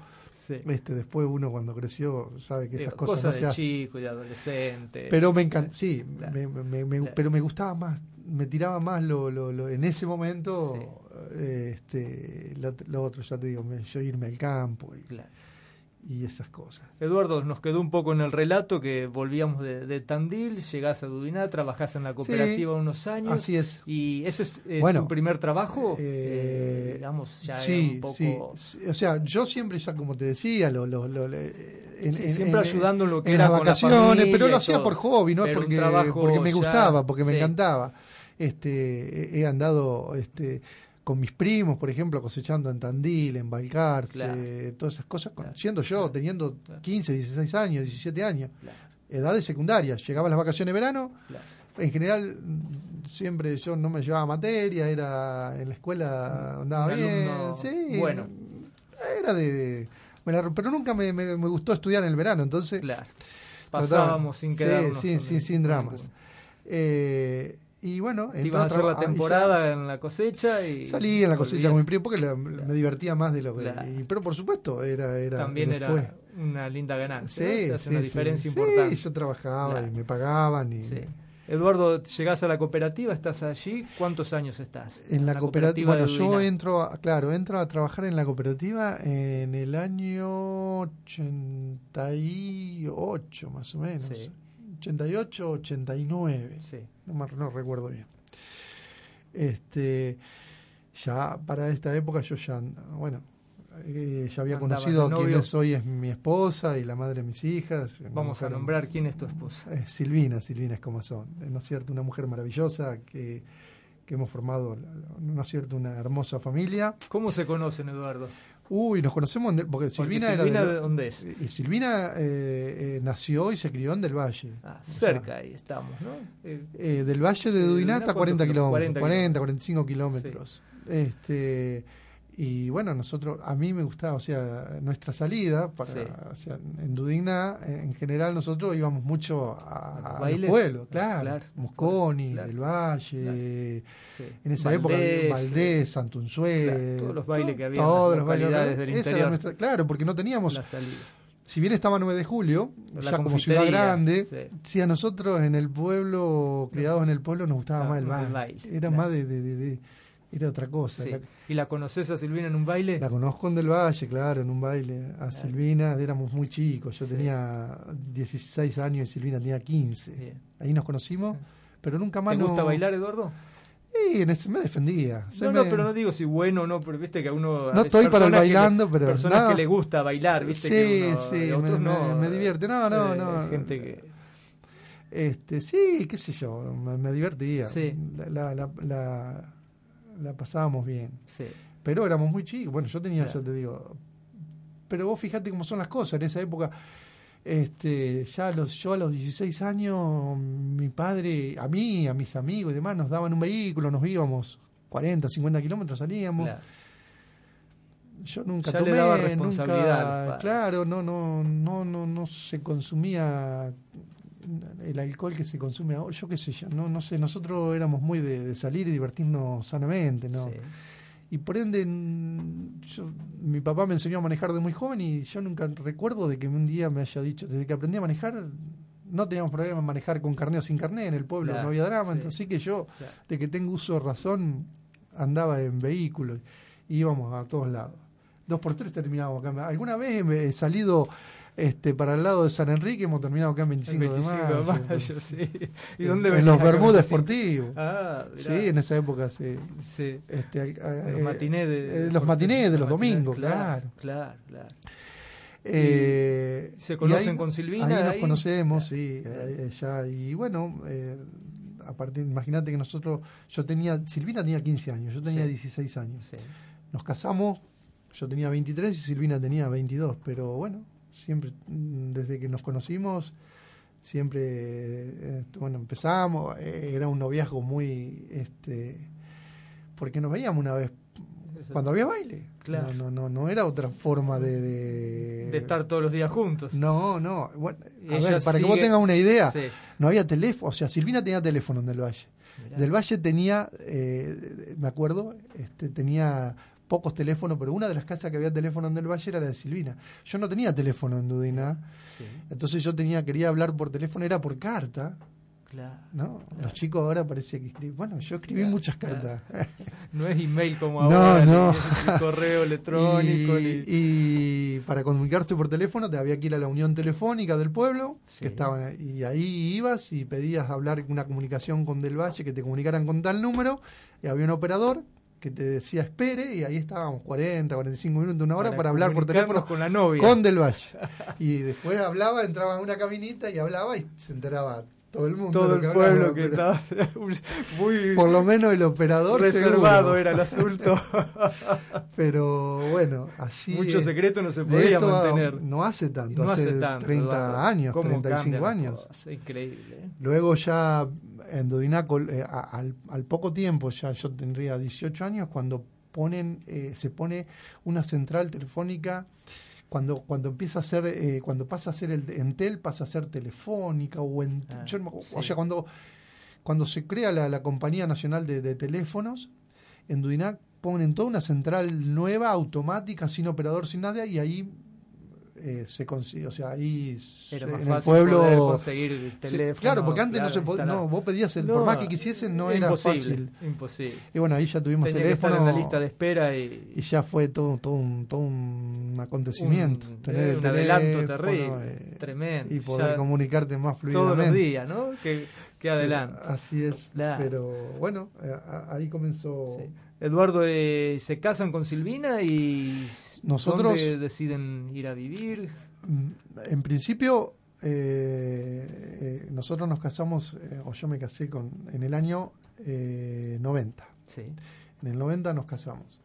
este después uno cuando creció sabe que esas cosas, no se de chico y de adolescente. Pero me encanta, sí, pero me gustaba más, me tiraba más lo, lo, en ese momento. Este, lo, otro, ya te digo, yo irme al campo. Y, y esas cosas. Eduardo, nos quedó un poco en el relato que volvíamos de, Tandil, llegás a Dudiná, trabajás en la cooperativa unos años. Así es. ¿Y eso es, tu primer trabajo? Eh, digamos, ya sí, un poco... sí. O sea, yo siempre, ya como te decía, lo, lo, siempre ayudando en lo que en era las vacaciones, pero lo hacía por hobby, no porque, porque me gustaba, porque me encantaba. Este, he andado este, con mis primos, por ejemplo, cosechando en Tandil, en Balcarce, todas esas cosas, siendo yo, teniendo 15, 16 años, 17 años, edad de secundaria, llegaba las vacaciones de verano, en general siempre yo no me llevaba materia, era en la escuela andaba bien, sí, bueno. era de, pero nunca me, me, gustó estudiar en el verano, entonces pasábamos sin quedarnos sí, sin, sin dramas. Eh, y bueno, iba a hacer la temporada en la cosecha y salí en la cosecha con mi primo porque me divertía más de lo que pero por supuesto era era también era una linda ganancia sí, hace una diferencia importante. yo trabajaba y me pagaban y Eduardo, llegás a la cooperativa, estás allí, ¿cuántos años estás? En la, cooperativa, bueno, yo entro, a, claro, entro a trabajar en la cooperativa en el año 88 más o menos. Sí. 88, 89. Sí. No, no recuerdo bien. Este, ya para esta época yo ya, bueno, eh, ya había conocido a quien hoy es mi esposa y la madre de mis hijas. Vamos a nombrar quién es tu esposa. Silvina, Silvina es como son. ¿No es cierto? Una mujer maravillosa que, que hemos formado, ¿no es cierto? Una hermosa familia. ¿Cómo se conocen, Eduardo? Uy, nos conocemos porque Silvina, era de, dónde es? Y Silvina eh, eh, nació y se crió en Del Valle. Ah, cerca ahí estamos, ¿no? Eh, del Valle de Dudiná hasta 40 kilómetros, 40, 45 kilómetros. Este, y bueno, nosotros, a mí me gustaba, o sea, nuestra salida, para, o sea, en Dudigna, en general nosotros íbamos mucho a, a los pueblos, claro, Mosconi, del Valle, en esa época, Valdés, Santunzué, todos los bailes que había, todos los bailes del interior. Nuestra, claro, porque no teníamos... Si bien estaba 9 de julio, ya como ciudad grande, si a nosotros en el pueblo, criados en el pueblo, nos gustaba más el baile. Era más de, de era otra cosa. ¿Y la conoces a Silvina en un baile? La conozco en Del Valle, claro, en un baile. A Silvina éramos muy chicos, yo tenía 16 años y Silvina tenía 15. Ahí nos conocimos, pero nunca más... ¿Te gusta bailar, Eduardo? Sí, en ese me defendía. no, no, pero no digo si bueno o no, pero viste que a uno... No estoy para el bailando, pero... Personas que le gusta bailar, viste sí, Sí, me, no, me, divierte. No, no, eh, no. Gente que... Este, sí, qué sé yo, me, divertía. Sí. la, la, la la pasábamos bien. Sí. Pero éramos muy chicos. Bueno, yo tenía, ya te digo. Pero vos fíjate cómo son las cosas. En esa época, este, ya los, yo a los 16 años, mi padre, a mí, a mis amigos y demás, nos daban un vehículo, nos íbamos 40, 50 kilómetros, salíamos. Yo nunca tomé, nunca, claro, no, no, no, no, no se consumía el alcohol que se consume ahora, yo qué sé yo, no, no sé, nosotros éramos muy de, salir y divertirnos sanamente, ¿no? Y por ende, mi papá me enseñó a manejar de muy joven y yo nunca recuerdo de que un día me haya dicho, desde que aprendí a manejar, no teníamos problema en manejar con carné o sin carné, en el pueblo no había drama, así que yo, de que tengo uso de razón, andaba en vehículos, íbamos a todos lados. Dos por tres terminábamos acá. Alguna vez he salido este, para el lado de San Enrique hemos terminado acá en 25, de mayo. sí. ¿Y dónde en, los Bermudas Deportivos. Ah, sí, en esa época sí. sí. Este, los eh, matinés de, eh, los matinés de los domingos, claro. Claro, claro. Eh, ¿Se conocen con Silvina? Ahí, nos conocemos, sí. Ya, y bueno, a partir, imagínate que nosotros, yo tenía, Silvina tenía 15 años, yo tenía 16 años. Nos casamos, yo tenía 23 y Silvina tenía 22, pero bueno, siempre, mm, desde que nos conocimos, siempre, eh, bueno, empezamos, eh, era un noviazgo muy, este, porque nos veíamos una vez cuando había baile. Claro. No, no, no, era otra forma de, de, estar todos los días juntos. No, no. Bueno, a ver, para que vos tengas una idea, no había teléfono. O sea, Silvina tenía teléfono en Del Valle. Del Valle tenía, eh, me acuerdo, este, tenía pocos teléfonos, pero una de las casas que había teléfono en Del Valle era la de Silvina. Yo no tenía teléfono en Dudina. Entonces yo tenía, quería hablar por teléfono, era por carta. ¿no? Los chicos ahora parece que escriben. Bueno, yo escribí muchas cartas. <laughs> No es email como ahora, no, no. correo electrónico. <laughs> Y, para comunicarse por teléfono te había que ir a la unión telefónica del pueblo, que estaban, y ahí ibas y pedías hablar una comunicación con Del Valle, que te comunicaran con tal número, y había un operador que te decía espere y ahí estábamos 40, 45 minutos, una hora para, hablar por teléfono con la novia. Con Del Valle. Y después hablaba, entraba en una cabinita y hablaba y se enteraba todo el mundo. Todo el pueblo que estaba <laughs> muy. Por lo menos el operador. Reservado era el asunto. <laughs> pero bueno, así. Mucho secreto no se podía mantener. No hace tanto, no hace, 30 años, 35 años. increíble. ¿eh? Luego ya en Dodinaco, eh, al, al, poco tiempo, ya yo tendría 18 años, cuando ponen eh, se pone una central telefónica cuando cuando empieza a ser eh, cuando pasa a ser el Entel pasa a ser telefónica o en, ah, o sea cuando cuando se crea la, la compañía nacional de, de, teléfonos en Duinac ponen toda una central nueva automática sin operador sin nada y ahí eh, se consigue, o sea, ahí en el pueblo conseguir el teléfono. claro, porque antes no se podía, no, vos pedías el, por más que quisiesen, no era fácil. Imposible. Y bueno, ahí ya tuvimos teléfono. en la lista de espera y, y ya fue todo, todo, un, todo un acontecimiento. tener el adelanto terrible, eh, tremendo. Y poder comunicarte más fluidamente. Todos los días, ¿no? Que, que adelante. Así es. Pero bueno, eh, ahí comenzó. Eduardo, eh, se casan con Silvina y nosotros ¿dónde deciden ir a vivir. Mm, en principio, eh, eh, nosotros nos casamos, o yo me casé con en el año 90. Sí. En el 90 nos casamos.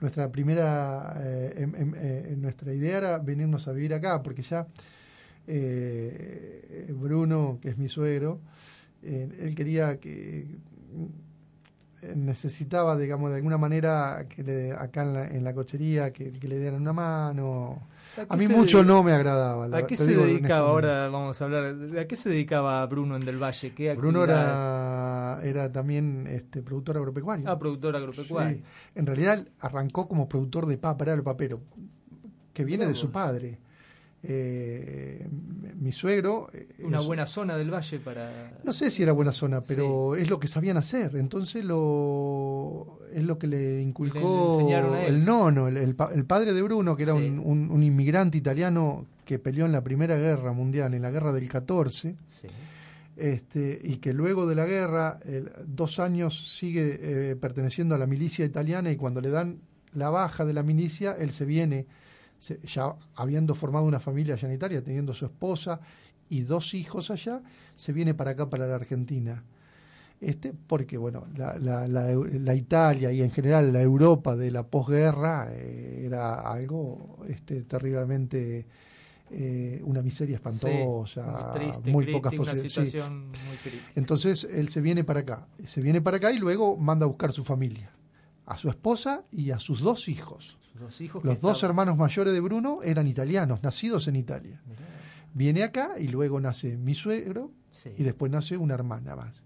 Nuestra primera, em, em, nuestra idea era venirnos a vivir acá, porque ya Bruno, que es mi suegro, él quería que necesitaba, digamos, de alguna manera que le, acá en la, cochería que, le dieran una mano. A, mí mucho no me agradaba. ¿A qué se dedicaba ahora? Vamos a hablar. ¿A qué se dedicaba Bruno en Del Valle? ¿Qué Bruno era, era también este, productor agropecuario. Ah, productor agropecuario. En realidad arrancó como productor de papa, era el papero, que viene de su padre. Eh, mi suegro. Eh, Una buena zona del valle para. No sé si era buena zona, pero es lo que sabían hacer. Entonces lo es lo que le inculcó el nono, el, el, padre de Bruno, que era un, un, inmigrante italiano que peleó en la Primera Guerra Mundial, en la Guerra del 14. Este, y que luego de la guerra, dos años sigue eh, perteneciendo a la milicia italiana y cuando le dan la baja de la milicia, él se viene ya habiendo formado una familia allá en Italia, teniendo su esposa y dos hijos allá, se viene para acá, para la Argentina. Este, porque bueno, la, la, la, Italia y en general la Europa de la posguerra eh, era algo este, terriblemente eh, una miseria espantosa, muy, pocas posibilidades. Entonces él se viene para acá, se viene para acá y luego manda a buscar su familia, a su esposa y a sus dos hijos. Los dos hermanos mayores de Bruno eran italianos, nacidos en Italia. Viene acá y luego nace mi suegro y después nace una hermana más.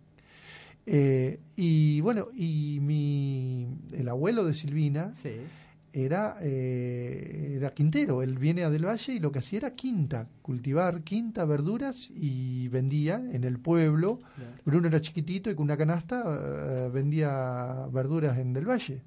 Eh, y bueno, y mi, el abuelo de Silvina era, eh, era quintero. Él viene a Del Valle y lo que hacía era quinta, cultivar quinta, verduras y vendía en el pueblo. Bruno era chiquitito y con una canasta eh, vendía verduras en Del Valle.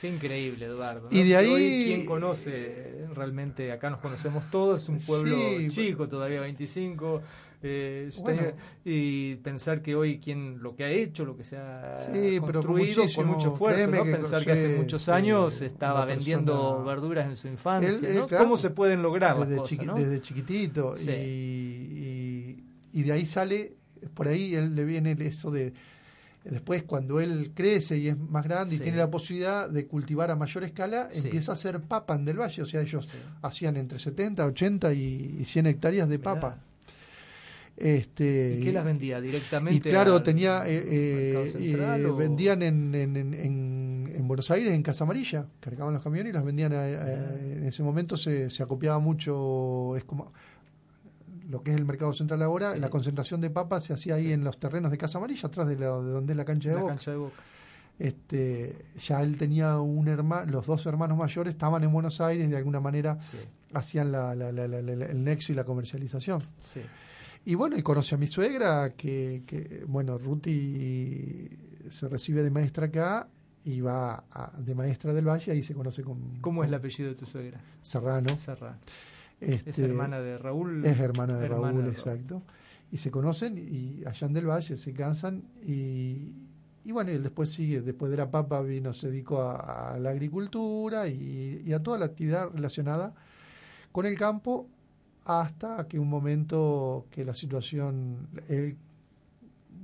Qué increíble, Eduardo. Y de ahí. ¿Quién conoce? Realmente acá nos conocemos todos, es un pueblo chico, todavía 25. Eh, y pensar que hoy quien lo que ha hecho, lo que se ha construido con, mucho esfuerzo, ¿no? pensar que, hace muchos años estaba vendiendo verduras en su infancia, ¿no? ¿Cómo se pueden lograr desde, las cosas, desde chiquitito y, y, de ahí sale, por ahí él le viene eso de Después, cuando él crece y es más grande y tiene la posibilidad de cultivar a mayor escala, Sí. empieza a ser papa en Del Valle. O sea, ellos Sí. hacían entre 70, 80 y y 100 hectáreas de Mirá. papa. Este, ¿Y qué las vendía y directamente? claro, al tenía eh, mercado eh, central eh, o- vendían en, en, en, en- en Buenos Aires, en Casa Amarilla, cargaban los camiones y las vendían. a- a- en ese momento se, se acopiaba mucho, es como lo que es el mercado central ahora, Sí. la concentración de papas se hacía ahí en los terrenos de Casa Amarilla, atrás de, la- de donde es la cancha de la Boca. cancha de Boca? Este, ya él tenía un hermano, los dos hermanos mayores estaban en Buenos Aires, de alguna manera Sí, hacían la- la- la- la- la- el nexo y la comercialización. sí. Y bueno, y conoce a mi suegra, que, que bueno, Ruti se recibe de maestra acá y va a- de maestra del Valle, ahí se conoce con, ¿Cómo es el apellido de tu suegra? Serrano. Serra. Este, ¿Es hermana de Raúl? es hermana de Hermana Raúl, de exacto. Y se conocen y allá en del Valle se cansan y, y bueno, y él después sigue, después de la papa vino, se dedicó a, a la agricultura y, y a toda la actividad relacionada con el campo hasta que un momento que la situación, él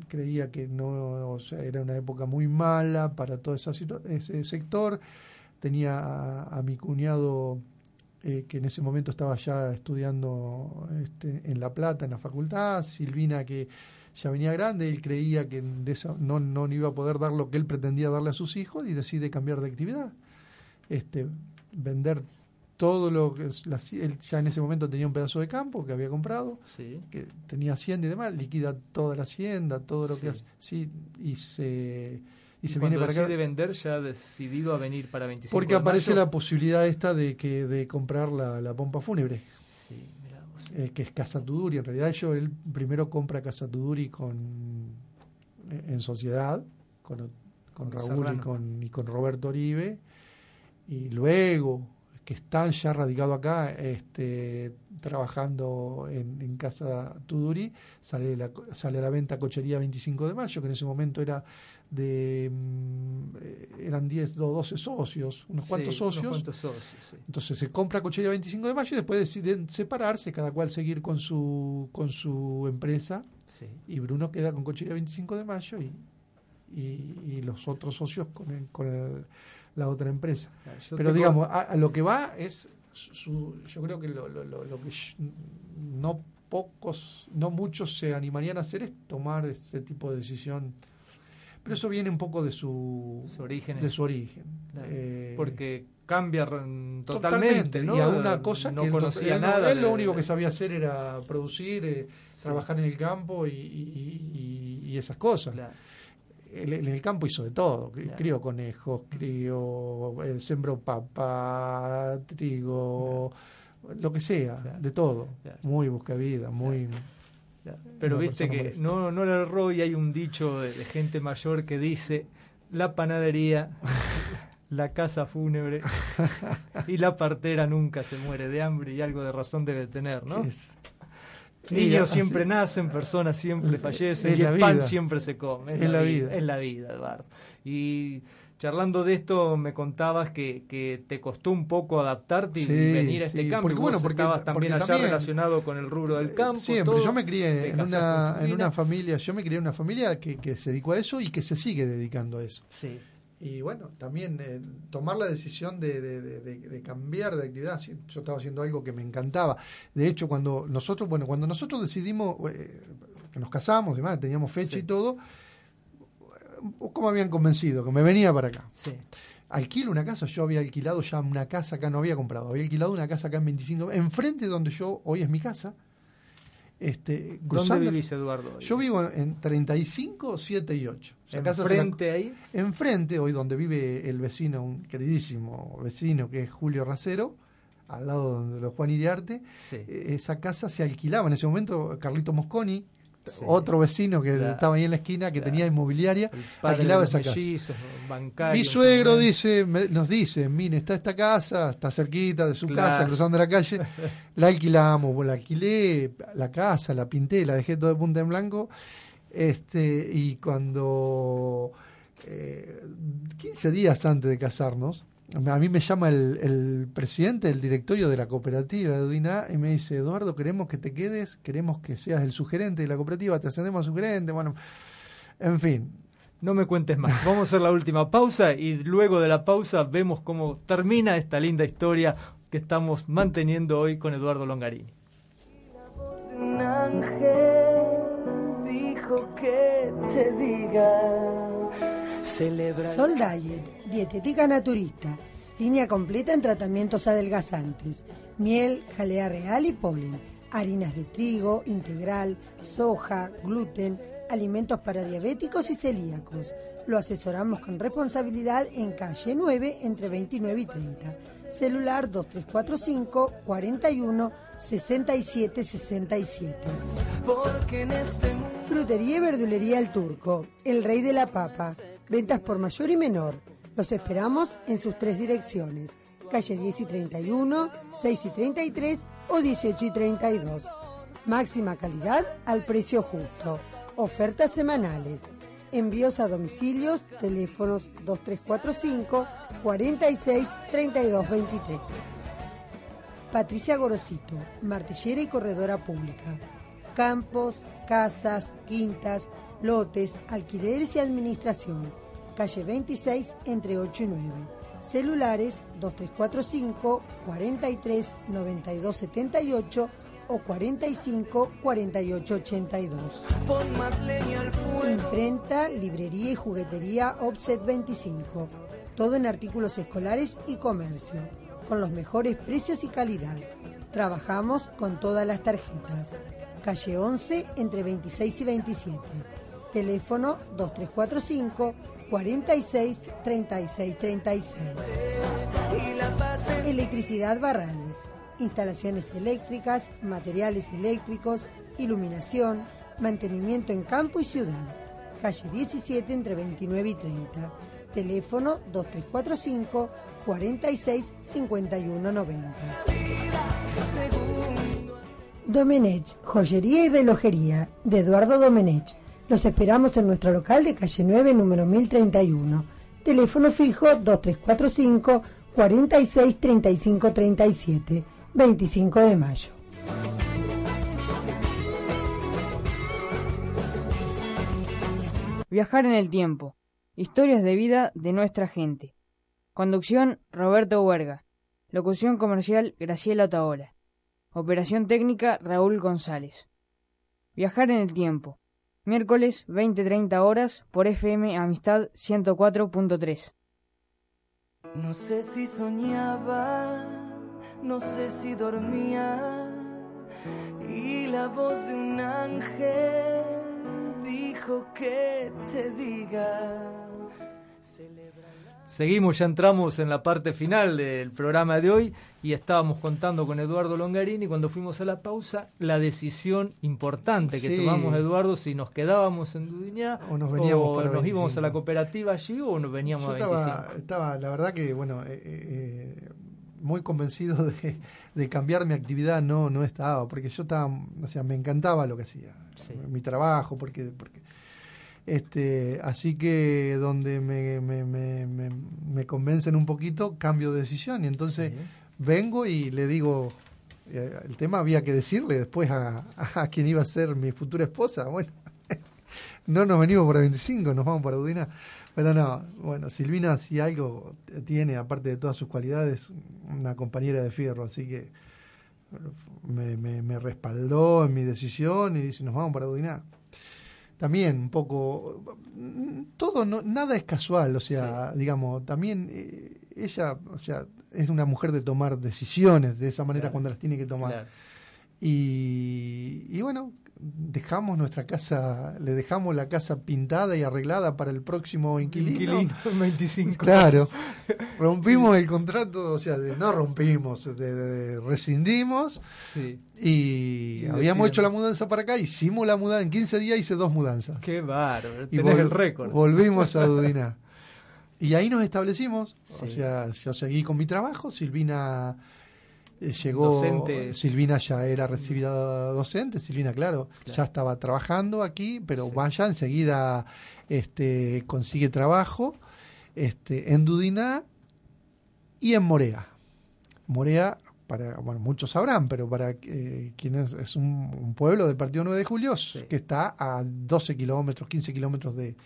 creía que no, o sea, era una época muy mala para todo ese sector, tenía a, a mi cuñado eh, que en ese momento estaba ya estudiando este, en La Plata, en la facultad, Silvina que ya venía grande, él creía que de esa- no, no iba a poder dar lo que él pretendía darle a sus hijos y decide cambiar de actividad, este, vender todo lo que él ya en ese momento tenía un pedazo de campo que había comprado, Sí. que tenía hacienda y demás, liquida toda la hacienda, todo lo Sí. que hace, sí, y se, y Y, se cuando viene para acá. decide vender, ya ha decidido a venir para 25 Porque de aparece mayo. la posibilidad esta de que de comprar la, la pompa fúnebre, Sí, mirá vos. eh, que es Casa Tuduri. En realidad yo él primero compra Casa Tuduri con en sociedad, con, con Con Raúl y con, y con Roberto Oribe, y luego que están ya radicados acá, este, trabajando en, en Casa Tuduri, sale, la, sale a la venta Cochería 25 de Mayo, que en ese momento era de mm, eran 10 o 12 socios, unos Sí, cuantos socios. Unos cuantos socios, sí. Entonces se compra Cochería 25 de mayo y después deciden separarse, cada cual seguir con su con su empresa Sí. y Bruno queda con Cochería 25 de mayo y, y, y los otros socios con, el- con el- la otra empresa. Yo Pero digamos, a, a lo que va es, su, yo creo que lo, lo, lo, lo que no pocos, no muchos se animarían a hacer es tomar este tipo de decisión. Pero eso viene un poco de su, orígenes. de su origen. Claro, Eh, porque cambia totalmente, ¿no? Y a una cosa no que conocía nada. él lo único que sabía hacer era producir, eh, Sí. trabajar en el campo y, y- y- y esas cosas. Claro, en el campo hizo de todo. Claro. Crió conejos, crió, eh, sembró papa, trigo, lo que sea, Claro. de todo. Muy buscavida, muy... Pero viste que no, no le erró y hay un dicho de, de gente mayor que dice la panadería, <laughs> la casa fúnebre <laughs> y la partera nunca se muere de hambre y algo de razón debe tener, ¿no? Es- Niños siempre nacen, personas siempre fallecen es y el pan siempre se come. Es la vida. Es la vida, Eduardo. Y charlando de esto, me contabas que, que te costó un poco adaptarte y Sí, venir a este sí, campo. porque, bueno, porque- estabas también porque allá también- relacionado con el rubro del campo. Siempre, todo. yo me crié en una, en una familia, yo me crié en una familia que, que se dedicó a eso y que se sigue dedicando a eso. Sí, Y bueno, también eh, tomar la decisión de, de- de- de- de cambiar de actividad. Yo estaba haciendo algo que me encantaba. De hecho, cuando nosotros, bueno, cuando nosotros decidimos eh, que nos casamos, demás, teníamos fecha Sí. y todo, ¿cómo habían convencido? Que me venía para acá. sí. Alquilo una casa, yo había alquilado ya una casa acá, no había comprado, había alquilado una casa acá en 25, enfrente de donde yo, hoy es mi casa. Este, ¿Dónde vivís, Eduardo? Yo vivo en 35, 7 y 8. O sea, la- Enfrente ahí. Enfrente, hoy donde vive el vecino, un queridísimo vecino que es Julio Racero, al lado de los Juan Iriarte, Sí. eh, esa casa se alquilaba en ese momento Carlito Mosconi, Sí. otro vecino que Claro. estaba ahí en la esquina, que Claro. tenía inmobiliaria, alquilaba esa casa. mellizos, Mi suegro también. dice, me- nos dice, mire, está esta casa, está cerquita de su Claro. casa, cruzando la calle, <laughs> la alquilamos, la alquilé, la casa, la pinté, la dejé todo de punta en blanco, este, y cuando eh, 15 días antes de casarnos, a mí me llama el, el presidente del directorio de la cooperativa de y me dice, Eduardo, queremos que te quedes, queremos que seas el sugerente de la cooperativa, te ascendemos a sugerente, bueno, en fin. No me cuentes más. <laughs> Vamos a hacer la última pausa y luego de la pausa vemos cómo termina esta linda historia que estamos manteniendo hoy con Eduardo Longarini. Un ángel dijo que te diga, celebra. Sol Diet, dietética naturista, línea completa en tratamientos adelgazantes, miel, jalea real y polen, harinas de trigo, integral, soja, gluten, alimentos para diabéticos y celíacos. Lo asesoramos con responsabilidad en calle 9 entre 29 y 30. Celular 2345 41 67 67. Porque en este mundo Frutería y verdulería El Turco, el rey de la papa. Ventas por mayor y menor. Los esperamos en sus tres direcciones. Calle 10 y 31, 6 y 33 o 18 y 32. Máxima calidad al precio justo. Ofertas semanales. Envíos a domicilios, teléfonos 2345 46 32 23. Patricia Gorosito, martillera y corredora pública. Campos, casas, quintas, lotes, alquileres y administración. Calle 26 entre 8 y 9. Celulares 2345 43 92 78 o 45 48 82. pon más leña al fuego. Imprenta, librería y juguetería Offset 25. Todo en artículos escolares y comercio, con los mejores precios y calidad. Trabajamos con todas las tarjetas. Calle 11 entre 26 y 27. Teléfono 2345 46 36 36. Y la paz en Electricidad Barrales. Instalaciones eléctricas, materiales eléctricos, iluminación, mantenimiento en campo y ciudad. Calle 17 entre 29 y 30. Teléfono 2345 46 51 90. Domenech, joyería y relojería, de Eduardo Domenech. Los esperamos en nuestro local de calle 9, número 1031. Teléfono fijo 2345 46 35 37, 25 de mayo. Viajar en el tiempo. Historias de vida de nuestra gente. Conducción Roberto Huerga. Locución comercial Graciela Otaola. Operación técnica Raúl González. Viajar en el tiempo. Miércoles 20-30 horas por FM Amistad 104.3. No sé si soñaba, no sé si dormía. Y la voz de un ángel dijo que te diga. Seguimos, ya entramos en la parte final del programa de hoy y estábamos contando con Eduardo Longarini cuando fuimos a la pausa la decisión importante que Sí. tomamos Eduardo si nos quedábamos en Dudiñá O nos veníamos nos íbamos 25. a la cooperativa allí o nos veníamos Yo a estaba, 25. estaba, la verdad que, bueno, eh, eh, muy convencido de, de cambiar mi actividad, no, no estaba, porque yo estaba, o sea, me encantaba lo que hacía, Sí. mi trabajo, porque, porque este, así que donde me, me, me, me, me convencen un poquito, cambio de decisión, y entonces Sí. vengo y le digo, eh, el tema había que decirle después a, a quien iba a ser mi futura esposa, bueno, <laughs> no nos venimos para 25, nos vamos para Udina. Pero no, bueno, Silvina si algo tiene, aparte de todas sus cualidades, una compañera de fierro, así que me, me, me respaldó en mi decisión y dice, nos vamos para Udiná. También un poco, todo, no, nada es casual, o sea, digamos, también eh, ella, o sea, es una mujer de tomar decisiones de esa manera Claro. cuando las tiene que tomar. Claro. Y, y bueno, dejamos nuestra casa, le dejamos la casa pintada y arreglada para el próximo inquilino. Inquilino <laughs> 25. Claro, rompimos el contrato, o sea, de- no rompimos, de, de- rescindimos Sí. y, Y habíamos hecho la mudanza para acá, hicimos la mudanza, en 15 días hice dos mudanzas. Qué bárbaro. Y Tenés el récord. Volvimos a <laughs> Dudiná. Y ahí nos establecimos, o Sí. sea, yo seguí con mi trabajo, Silvina llegó, Docente. Silvina ya era recibida docente, Silvina, claro, Claro. ya estaba trabajando aquí, pero Sí. vaya, enseguida este, consigue trabajo este, en Dudiná y en Morea. Morea, para, bueno, muchos sabrán, pero para eh, quienes es un, un pueblo del Partido 9 de Julio, Sí. que está a 12 kilómetros, 15 kilómetros de,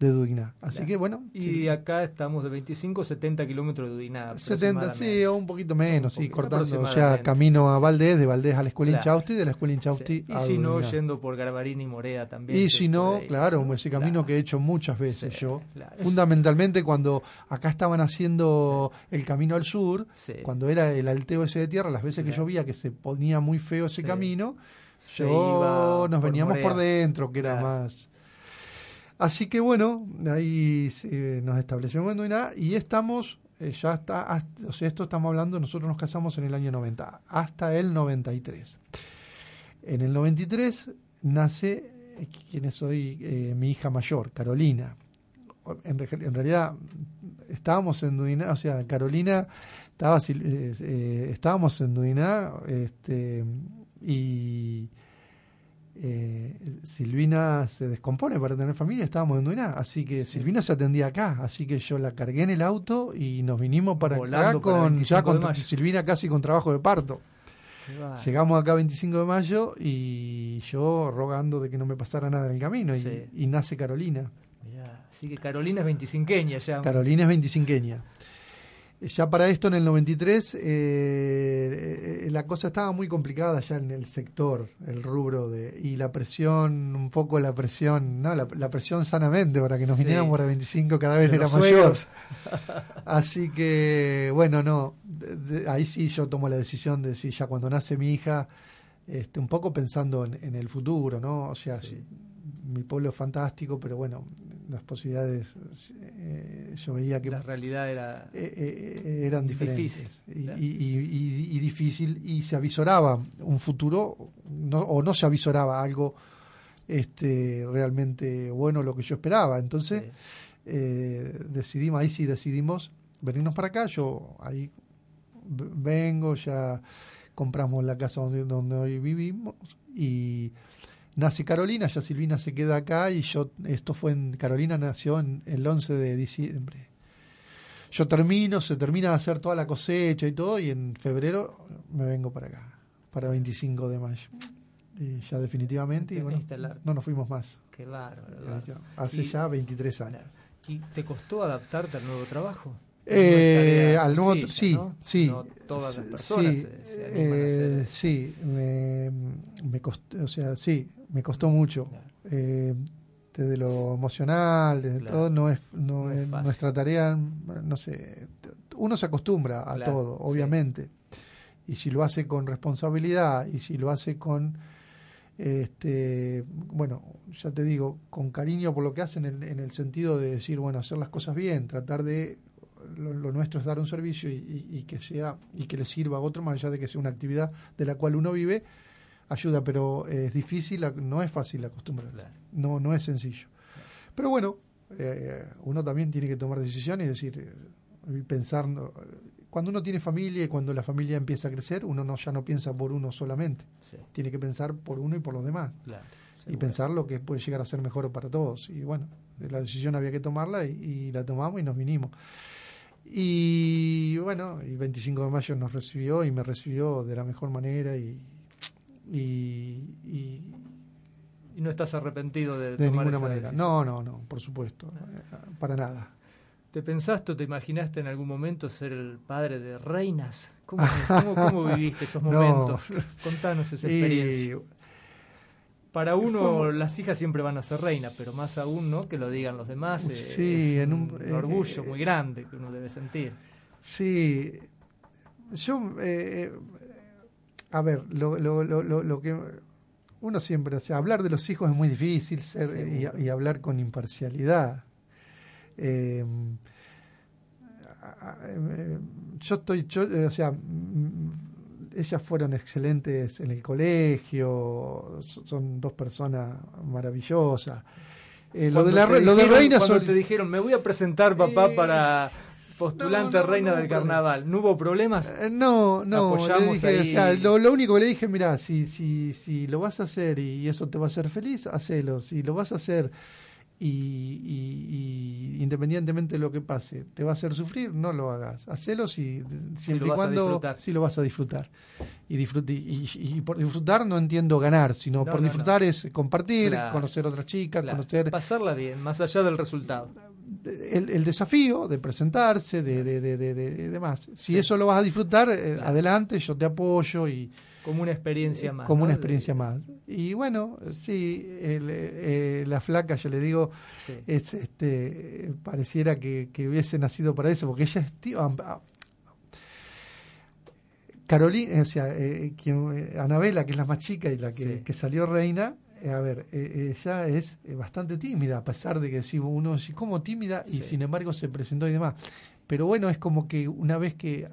de Dudigná. Así que bueno. Y acá estamos de 25 70 kilómetros de Dudigná. 70, sí, o un poquito menos, sí, cortando ya camino a Valdés, de Valdés a la Escuela Inchausti, de la Escuela Inchausti a Y si no, yendo por Garbarini y Morea también. Y si no, claro, ese camino que he hecho muchas veces yo. Fundamentalmente cuando acá estaban haciendo el camino al sur, cuando era el alteo ese de tierra, las veces que llovía que se ponía muy feo ese camino, yo nos veníamos por dentro, que era más Así que bueno, ahí nos establecemos en Duiná y estamos, eh, ya está, o sea, esto estamos hablando, nosotros nos casamos en el año 90, hasta el 93. En el 93 nace, eh, quien es hoy eh, mi hija mayor, Carolina. En, realidad estábamos en Duiná, o sea, Carolina estaba, estábamos en Duiná este, y eh, Silvina se descompone para tener familia, estábamos en Duiná, así que Silvina se atendía acá, así que yo la cargué en el auto y nos vinimos para acá con ya con Silvina casi con trabajo de parto. Llegamos acá 25 de mayo y yo rogando de que no me pasara nada en el camino y, nace Carolina. Así que Carolina es 25 ya. Carolina es 25 ya para esto, en el 93, eh, eh, la cosa estaba muy complicada ya en el sector, el rubro, de y la presión, un poco la presión, no, la, presión sanamente, para que nos viniéramos a 25 cada vez era mayor. <laughs> Así que, bueno, no, ahí sí yo tomo la decisión de decir, ya cuando nace mi hija, este, un poco pensando en, el futuro, ¿no? O sea, mi pueblo es fantástico, pero bueno, las posibilidades, eh, yo veía que... La realidad era... Eh, eh, eran diferentes. y, difícil, y se avisoraba un futuro, no, o no se avisoraba algo este realmente bueno lo que yo esperaba. Entonces, decidimos, ahí sí decidimos venirnos para acá, yo ahí vengo, ya compramos la casa donde, donde hoy vivimos y Nace Carolina, ya Silvina se queda acá y yo, esto fue en, Carolina nació en, el 11 de diciembre. Yo termino, se termina de hacer toda la cosecha y todo y en febrero me vengo para acá, para 25 de mayo. Y ya definitivamente, y bueno, no nos fuimos más. Qué bárbaro. Hace ya 23 años. ¿Y te costó adaptarte al nuevo trabajo? Eh, al nuevo, sí, sí, todas las personas sí, eh, sí, me, me costó, o sea, sí, me costó mucho. Eh, desde lo emocional, desde todo, no es, no, nuestra tarea, no sé, uno se acostumbra a todo, obviamente. Y si lo hace con responsabilidad y si lo hace con, este, bueno, ya te digo, con cariño por lo que hace en el, en el sentido de decir, bueno, hacer las cosas bien, tratar de lo, nuestro es dar un servicio y, y, que sea y que le sirva a otro más allá de que sea una actividad de la cual uno vive ayuda, pero es difícil, no es fácil acostumbrarse, no, no es sencillo. Pero bueno, eh, uno también tiene que tomar decisiones y decir, eh, pensar, cuando uno tiene familia y cuando la familia empieza a crecer, uno no, ya no piensa por uno solamente, tiene que pensar por uno y por los demás. y pensar lo que puede llegar a ser mejor para todos. Y bueno, la decisión había que tomarla y, y la tomamos y nos vinimos. Y bueno, el 25 de mayo nos recibió y me recibió de la mejor manera y, y, y, no estás arrepentido de, de ninguna manera. No, no, no, por supuesto, eh, para nada. ¿Te pensaste o te imaginaste en algún momento ser el padre de reinas? ¿Cómo, cómo, <laughs> viviste esos momentos? Contanos esa <laughs> experiencia. Para uno, las hijas siempre van a ser reinas, pero más aún, ¿no? Que lo digan los demás. Sí, en un, eh, orgullo muy grande que uno debe sentir. Sí. Yo eh, a ver, lo, lo, lo, lo, que uno siempre, hace hablar de los hijos es muy difícil ser, y, hablar con imparcialidad. Eh, yo estoy, o sea, ellas fueron excelentes en el colegio, son dos personas maravillosas. Eh, lo de la lo de Reina cuando te dijeron me voy a presentar papá para postulante reina del carnaval. ¿No hubo problemas? Eh, no, no. Le dije, o sea, lo, único que le dije, mira, si, si, si lo vas a hacer y eso te va a hacer feliz, hacelo. Si lo vas a hacer y, y- y independientemente de lo que pase, te va a hacer sufrir, no lo hagas. Hacelo si, siempre y cuando si lo vas a disfrutar. Y, disfrut- y, y- por disfrutar no entiendo ganar, sino No, por disfrutar es compartir, Claro. conocer a otras chicas, Claro, conocer pasarla bien, más allá del resultado. El, el desafío de presentarse, de, de, de, de, de- de demás. Si Sí. eso lo vas a disfrutar, eh, Claro. adelante, yo te apoyo y Como una experiencia más. como ¿no? una experiencia más. Y bueno, sí, el, eh, la flaca, yo le digo, Sí. es este pareciera que, que hubiese nacido para eso, porque ella es tío, am- a- Carolina, o sea, eh, quien, eh, Anabela, que es la más chica y la que, Sí. que salió reina, eh, a ver, eh, ella es eh, bastante tímida, a pesar de que si uno dice, ¿cómo tímida? Y Sí. sin embargo se presentó y demás. Pero bueno, es como que una vez que,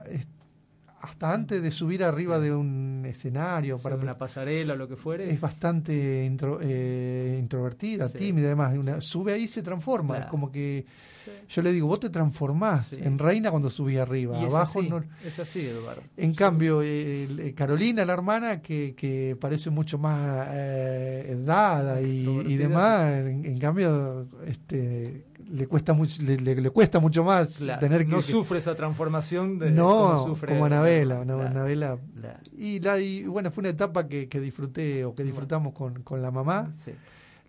hasta antes de subir arriba Sí. de un escenario, para una pasarela o lo que fuere. es bastante intro- eh, introvertida, Sí. tímida, además. Una, sube ahí y se transforma. Claro. Es como que Sí. yo le digo, vos te transformás en reina cuando subís arriba. Y es Abajo así, no. es así, Eduardo. En cambio, eh, Carolina, la hermana, que, que parece mucho más eh, dada y, demás, en, en cambio, este, le cuesta mucho, le, le- le cuesta mucho más Claro, tener que. no sufre esa transformación de no, como sufre como Anabela, Claro, Anabela. claro. Y, la, y bueno, fue una etapa que, que disfruté o que disfrutamos con, con la mamá Sí.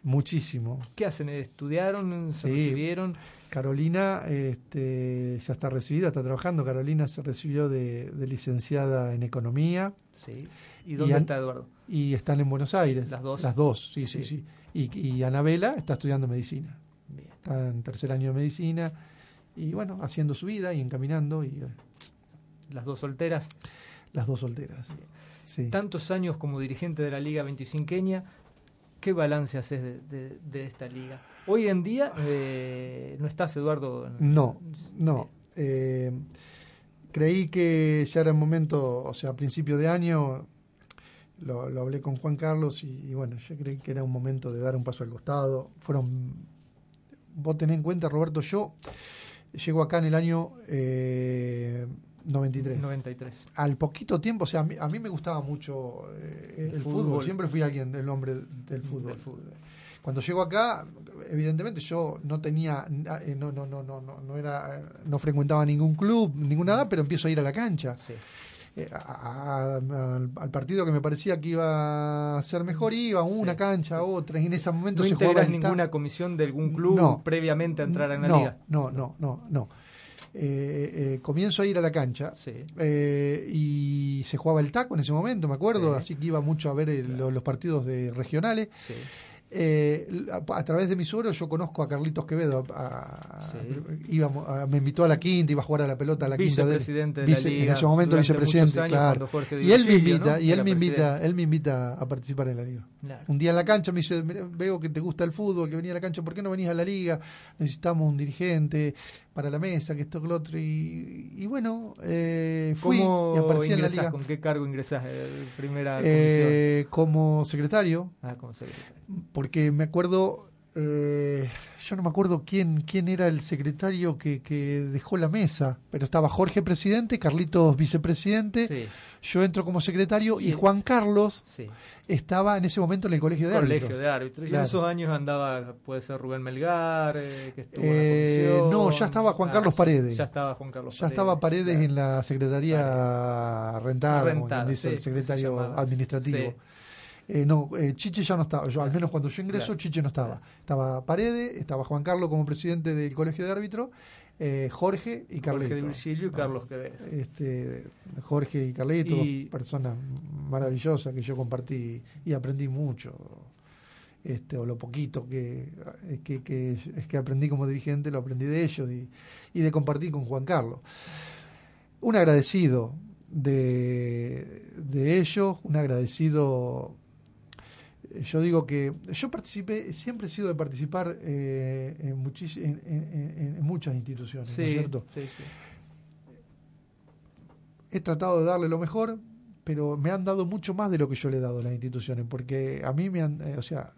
muchísimo. ¿Qué hacen? ¿Estudiaron? ¿Se Sí. recibieron? Carolina este, ya está recibida, está trabajando. Carolina se recibió de, de licenciada en economía Sí. ¿Y dónde está Eduardo? y están en Buenos Aires. Las dos. Las dos, sí, sí, Sí. sí. Y, y Anabela está estudiando medicina. Está en tercer año de medicina y bueno, haciendo su vida y encaminando y eh, Las dos solteras. las dos solteras. Sí. Tantos años como dirigente de la Liga 25 ¿qué balance haces de, de- de esta liga? Hoy en día eh, no estás, Eduardo. No, no. Eh, creí que ya era el momento, o sea, a principio de año, lo, lo hablé con Juan Carlos y, y bueno, yo creí que era un momento de dar un paso al costado. Fueron, vos tenés en cuenta, Roberto, yo llego acá en el año eh, 93. 93. Al poquito tiempo, o sea, a mí, a mí me gustaba mucho eh, el, El fútbol. fútbol. siempre fui alguien del hombre del fútbol. Del fútbol. Cuando llego acá, evidentemente yo no tenía, eh, no, no, no, no, no, no era, no frecuentaba ningún club, ninguna nada, pero empiezo a ir a la cancha, Sí. Eh, a- a- al, partido que me parecía que iba a ser mejor, iba a una Sí. cancha, a otra, y en ese momento ¿No se jugaba ninguna comisión de algún club No. previamente a entrar en la no, liga? No, no, no, no. Eh, eh, comienzo a ir a la cancha Sí. eh, y se jugaba el taco en ese momento, me acuerdo, Sí. así que iba mucho a ver el- lo- los partidos de regionales. Sí. Eh, a, a través de mi suegro yo conozco a Carlitos Quevedo. a- a- Sí. íbamos a- me invitó a la quinta, iba a jugar a la pelota a la quinta. Vicepresidente de Vice- la liga. En ese momento vicepresidente, años, claro. Y él me invita, ¿no? y él me invita, él me invita a participar en la liga. Claro. Un día en la cancha me dice, "Mira, veo que te gusta el fútbol, que venía a la cancha, ¿por qué no venís a la liga? Necesitamos un dirigente para la mesa, que esto, que lo otro. Y, y bueno, eh, fui ¿Cómo y aparecí en la liga. ¿Con qué cargo ingresás? Eh, Primera comisión. Eh, como secretario, Ah, como secretario. porque me acuerdo, eh, yo no me acuerdo quién, quién era el secretario que, que dejó la mesa, pero estaba Jorge presidente, Carlitos vicepresidente, Sí, yo entro como secretario y Y- Juan Carlos sí. estaba en ese momento en el colegio de Colegio árbitros. de árbitros. Y en esos años andaba, puede ser Rubén Melgar, eh, que estuvo en la Eh, no, ya estaba Juan Carlos ya- Paredes. Ya estaba Juan Carlos Ya estaba Paredes claro. en la secretaría rentada, como dice, sí, el secretario se administrativo. Sí. Eh, no, eh, Chiche ya no estaba. Yo, al menos cuando yo ingreso, Claro. Chiche no estaba. Estaba Paredes, estaba Juan Carlos como presidente del colegio de árbitros, eh, Jorge y Jorge Carlito. de Virgilio y Ah, Carlos Quevedo. Este, Jorge y Carlito, Y- personas maravillosas que yo compartí y aprendí mucho. Este, o lo poquito que, que, que, es que aprendí como dirigente, lo aprendí de ellos y, y de compartir con Juan Carlos. Un agradecido de, de ellos, un agradecido yo digo que yo participé, siempre he sido de participar eh, en, muchis- en, en- en muchas instituciones, ¿no es cierto? sí, sí. He tratado de darle lo mejor, pero me han dado mucho más de lo que yo le he dado a las instituciones, porque a mí me han, eh, o sea,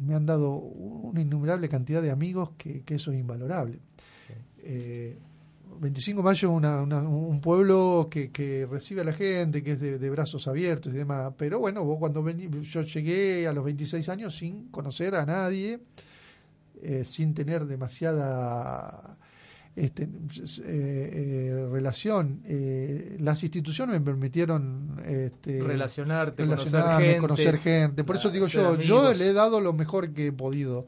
me han dado una innumerable cantidad de amigos que, que eso es invalorable. sí. Eh, 25 de mayo es una- una- un pueblo que, que recibe a la gente, que es de, de brazos abiertos y demás. Pero bueno, vos cuando vení, yo llegué a los 26 años sin conocer a nadie eh, sin tener demasiada este, eh, eh, relación. Eh, las instituciones me permitieron este, relacionarte, relacionarme, conocer gente. Por eso digo yo, yo le he dado lo mejor que he podido,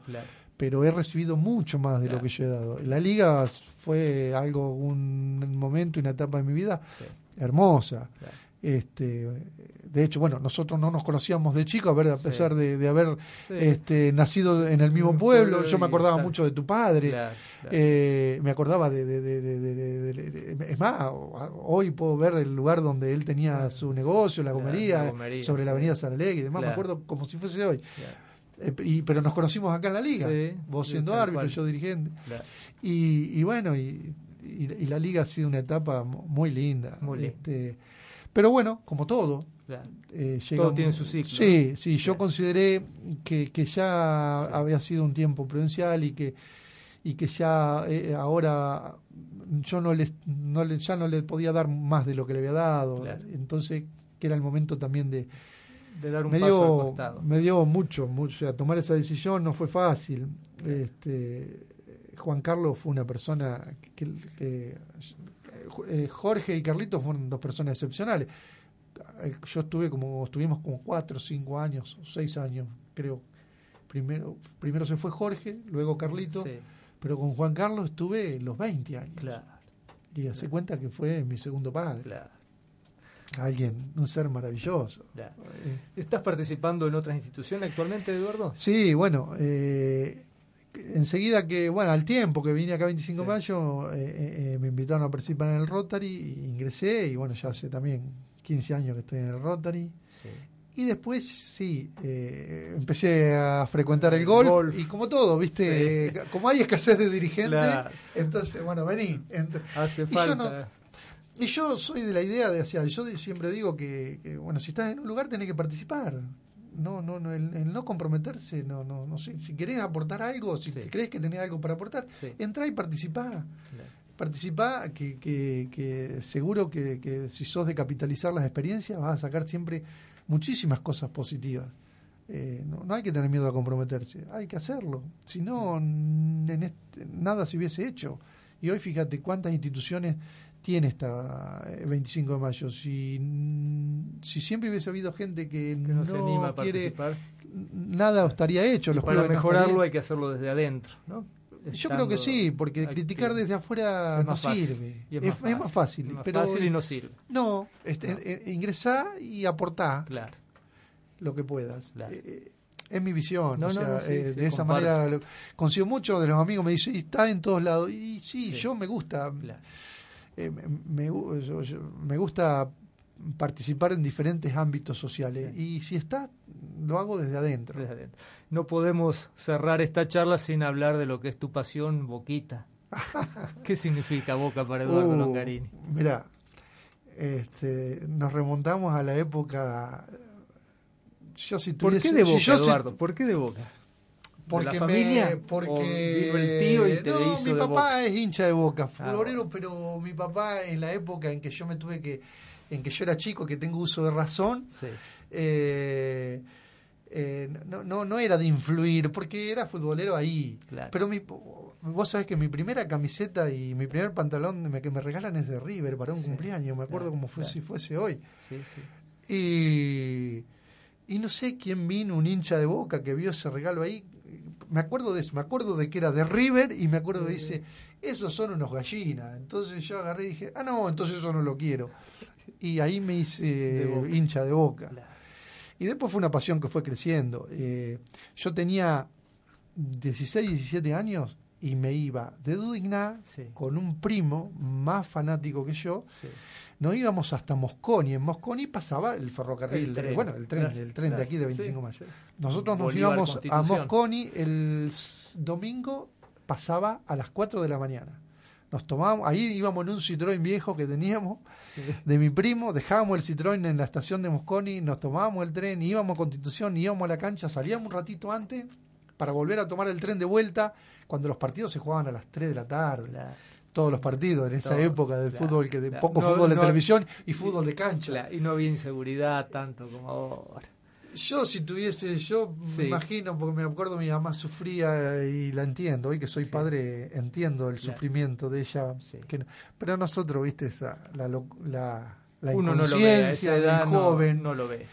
pero he recibido mucho más de lo que yo he dado. La liga fue algo, un momento, una etapa de mi vida hermosa. Este, de hecho, bueno, nosotros no nos conocíamos de chico, a, ver, a pesar de, haber este, nacido en el mismo pueblo. Yo me acordaba mucho de tu padre. Eh, me acordaba de, Es más, hoy puedo ver el lugar donde él tenía su negocio, la gomería, sobre la avenida Saralegui y demás. Me acuerdo como si fuese hoy. Eh, y, pero nos conocimos acá en la liga. Vos siendo árbitro, yo dirigente. Y, bueno, y, la liga ha sido una etapa muy linda. Muy. Este, pero bueno, como todo. Eh, todo tiene su ciclo. Sí, sí, yo consideré que, que ya había sido un tiempo prudencial y que, y que ya eh, ahora yo no le, no le, ya no le podía dar más de lo que le había dado. Entonces, que era el momento también de, de dar un me paso dio, al costado. Me dio mucho, mucho. O sea, tomar esa decisión no fue fácil. Este, Juan Carlos fue una persona que, que eh, Jorge y Carlitos fueron dos personas excepcionales. Eh, yo estuve como, estuvimos como cuatro, cinco años, seis años, creo. Primero, primero se fue Jorge, luego Carlito, pero con Juan Carlos estuve los 20 años. Claro. Y hace cuenta que fue mi segundo padre. Alguien, un ser maravilloso. Eh, ¿Estás participando en otras instituciones actualmente, Eduardo? Sí, bueno, eh, enseguida que, bueno, al tiempo que vine acá 25 de mayo, eh, eh, me invitaron a participar en el Rotary, ingresé y bueno, ya hace también 15 años que estoy en el Rotary. Y después, sí, eh, empecé a frecuentar el golf, y como todo, ¿viste? Como hay escasez de dirigentes, entonces, bueno, vení. Hace falta. Y yo, soy de la idea de, hacia, yo siempre digo que, que, bueno, si estás en un lugar tenés que participar no, no, no el, no comprometerse, no, no, no sé, si querés aportar algo, si crees que tenés algo para aportar, entra y participá. Participá, que, que, que seguro que, que, si sos de capitalizar las experiencias vas a sacar siempre muchísimas cosas positivas. Eh, no, no, hay que tener miedo a comprometerse, hay que hacerlo. Si no, en nada se hubiese hecho. Y hoy fíjate cuántas instituciones tiene esta 25 eh, de mayo. Si, si siempre hubiese habido gente que, no, se anima a participar, nada estaría hecho. Los para mejorarlo hay que hacerlo desde adentro, ¿no? Yo creo que sí, porque criticar desde afuera no sirve. Es, más, fácil. pero, fácil y no sirve. No, este, eh, ingresá y aportá claro. lo que puedas. Eh, es mi visión. o sea, de esa manera consigo mucho de los amigos me dicen, está en todos lados. Y sí, yo me gusta. Eh, me, me, gusta participar en diferentes ámbitos sociales y si está, lo hago desde adentro. No podemos cerrar esta charla sin hablar de lo que es tu pasión, Boquita. <laughs> ¿Qué significa Boca para Eduardo uh, Longarini? Mira, este, nos remontamos a la época... Yo si ¿Por qué de Boca, Eduardo? ¿Por qué de Boca? Porque me, porque el tío y te no, mi papá es hincha de Boca, florero, ah, pero mi papá en la época en que yo me tuve que en que yo era chico, que tengo uso de razón, eh, eh, no, no, no era de influir, porque era futbolero ahí. Pero mi, vos sabés que mi primera camiseta y mi primer pantalón que me regalan es de River para un cumpleaños, me acuerdo como fue si fuese hoy. Y, y no sé quién vino, un hincha de boca que vio ese regalo ahí, me acuerdo de eso, me acuerdo de que era de River y me acuerdo que dice, esos son unos gallinas. Entonces yo agarré y dije, ah, no, entonces eso no lo quiero. <laughs> Y ahí me hice hincha de boca. Y después fue una pasión que fue creciendo. Eh, yo tenía 16, 17 años y me iba de Dudigná con un primo más fanático que yo. Nos íbamos hasta Mosconi. En Mosconi pasaba el ferrocarril, bueno, el tren, el tren de aquí de 25 de mayo. Nosotros nos íbamos a Mosconi el domingo, pasaba a las 4 de la mañana. Nos tomábamos, ahí íbamos en un Citroën viejo que teníamos de mi primo, dejábamos el Citroën en la estación de Mosconi, nos tomábamos el tren, íbamos a Constitución, íbamos a la cancha, salíamos un ratito antes para volver a tomar el tren de vuelta cuando los partidos se jugaban a las 3 de la tarde. Todos los partidos en esa época del fútbol, que de poco fútbol de televisión y fútbol de cancha. y no había inseguridad tanto como ahora. Yo si tuviese, yo me imagino, porque me acuerdo mi mamá sufría y la entiendo, hoy que soy padre entiendo el sufrimiento de ella, pero nosotros, viste, esa, la, la, la Uno no lo ve, joven. No, lo ve.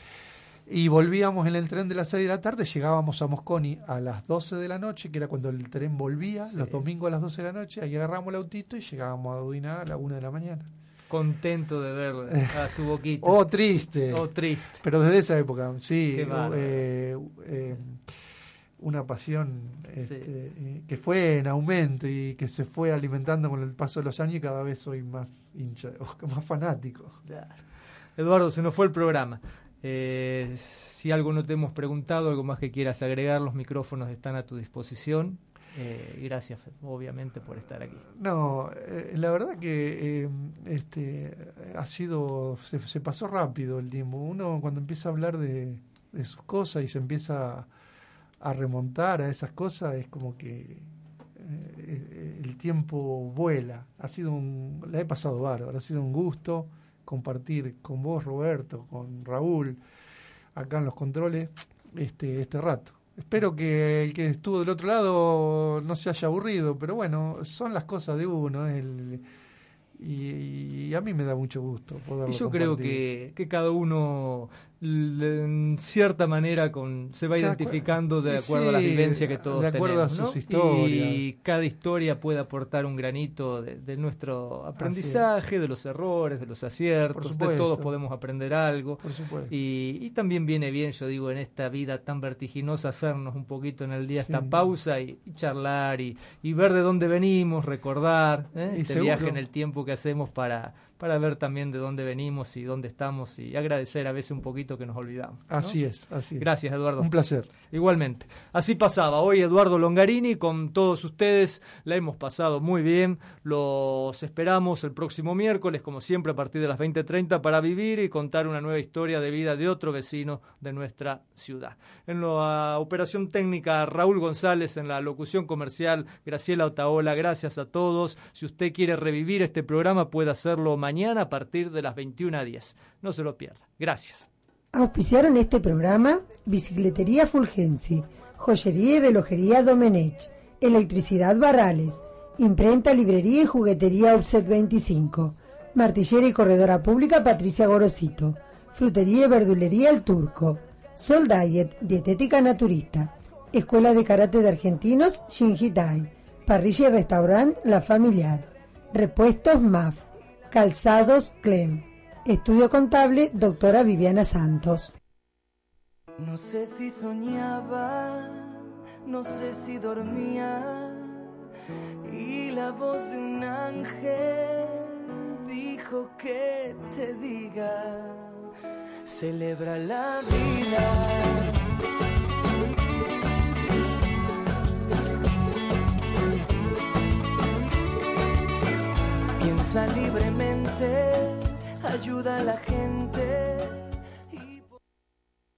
Y volvíamos en el tren de las 6 de la tarde, llegábamos a Mosconi a las 12 de la noche, que era cuando el tren volvía, los domingos a las 12 de la noche, ahí agarramos el autito y llegábamos a Duina a la 1 de la mañana contento de verle a su boquita. <laughs> oh, triste. Oh, triste. Pero desde esa época, sí. Eh, eh, una pasión este, eh, que fue en aumento y que se fue alimentando con el paso de los años y cada vez soy más hincha, <laughs> más fanático. Eduardo, se nos fue el programa. Si algo no te hemos preguntado, algo más que quieras agregar, los micrófonos están a tu disposición. Eh, gracias, obviamente, por estar aquí. No, eh, la verdad que eh, este, ha sido, se, pasó rápido el tiempo. Uno cuando empieza a hablar de, sus cosas y se empieza a, remontar a esas cosas, es como que el tiempo vuela. Ha sido un, la he pasado bárbaro, ha sido un gusto compartir con vos, Roberto, con Raúl, acá en los controles, este, este rato. Espero que el que estuvo del otro lado no se haya aburrido, pero bueno, son las cosas de uno. El, y, a mí me da mucho gusto poderlo Y yo creo que, que cada uno en cierta manera con, se va identificando de acuerdo a la vivencia que todos de acuerdo a sus historias. Y cada historia puede aportar un granito de, nuestro aprendizaje de los errores de los aciertos de todos podemos aprender algo. Y, también viene bien yo digo en esta vida tan vertiginosa hacernos un poquito en el día esta pausa y, charlar y, ver de dónde venimos recordar ¿eh? este viaje en el tiempo que hacemos para para ver también de dónde venimos y dónde estamos y agradecer a veces un poquito que nos olvidamos. Así es, así es. Gracias, Eduardo. Un placer. Igualmente. Así pasaba. Hoy Eduardo Longarini con todos ustedes. La hemos pasado muy bien. Los esperamos el próximo miércoles, como siempre, a partir de las 20.30 para vivir y contar una nueva historia de vida de otro vecino de nuestra ciudad. En la operación técnica, Raúl González. En la locución comercial, Graciela Otaola. Gracias a todos. Si usted quiere revivir este programa, puede hacerlo mañana a partir de las 21 a 10. No se lo pierda. Gracias. Auspiciaron este programa Bicicletería Fulgensi, Joyería y Relojería Domenech, Electricidad Barrales, Imprenta, Librería y Juguetería Offset 25, Martillera y Corredora Pública Patricia Gorosito, Frutería y Verdulería El Turco, Sol Diet, Dietética Naturista, Escuela de Karate de Argentinos Shinjitai, Parrilla y Restaurant La Familiar, Repuestos MAF, Calzados Clem. Estudio contable, doctora Viviana Santos. No sé si soñaba, no sé si dormía, y la voz de un ángel dijo que te diga, celebra la vida. Libremente, ayuda a la gente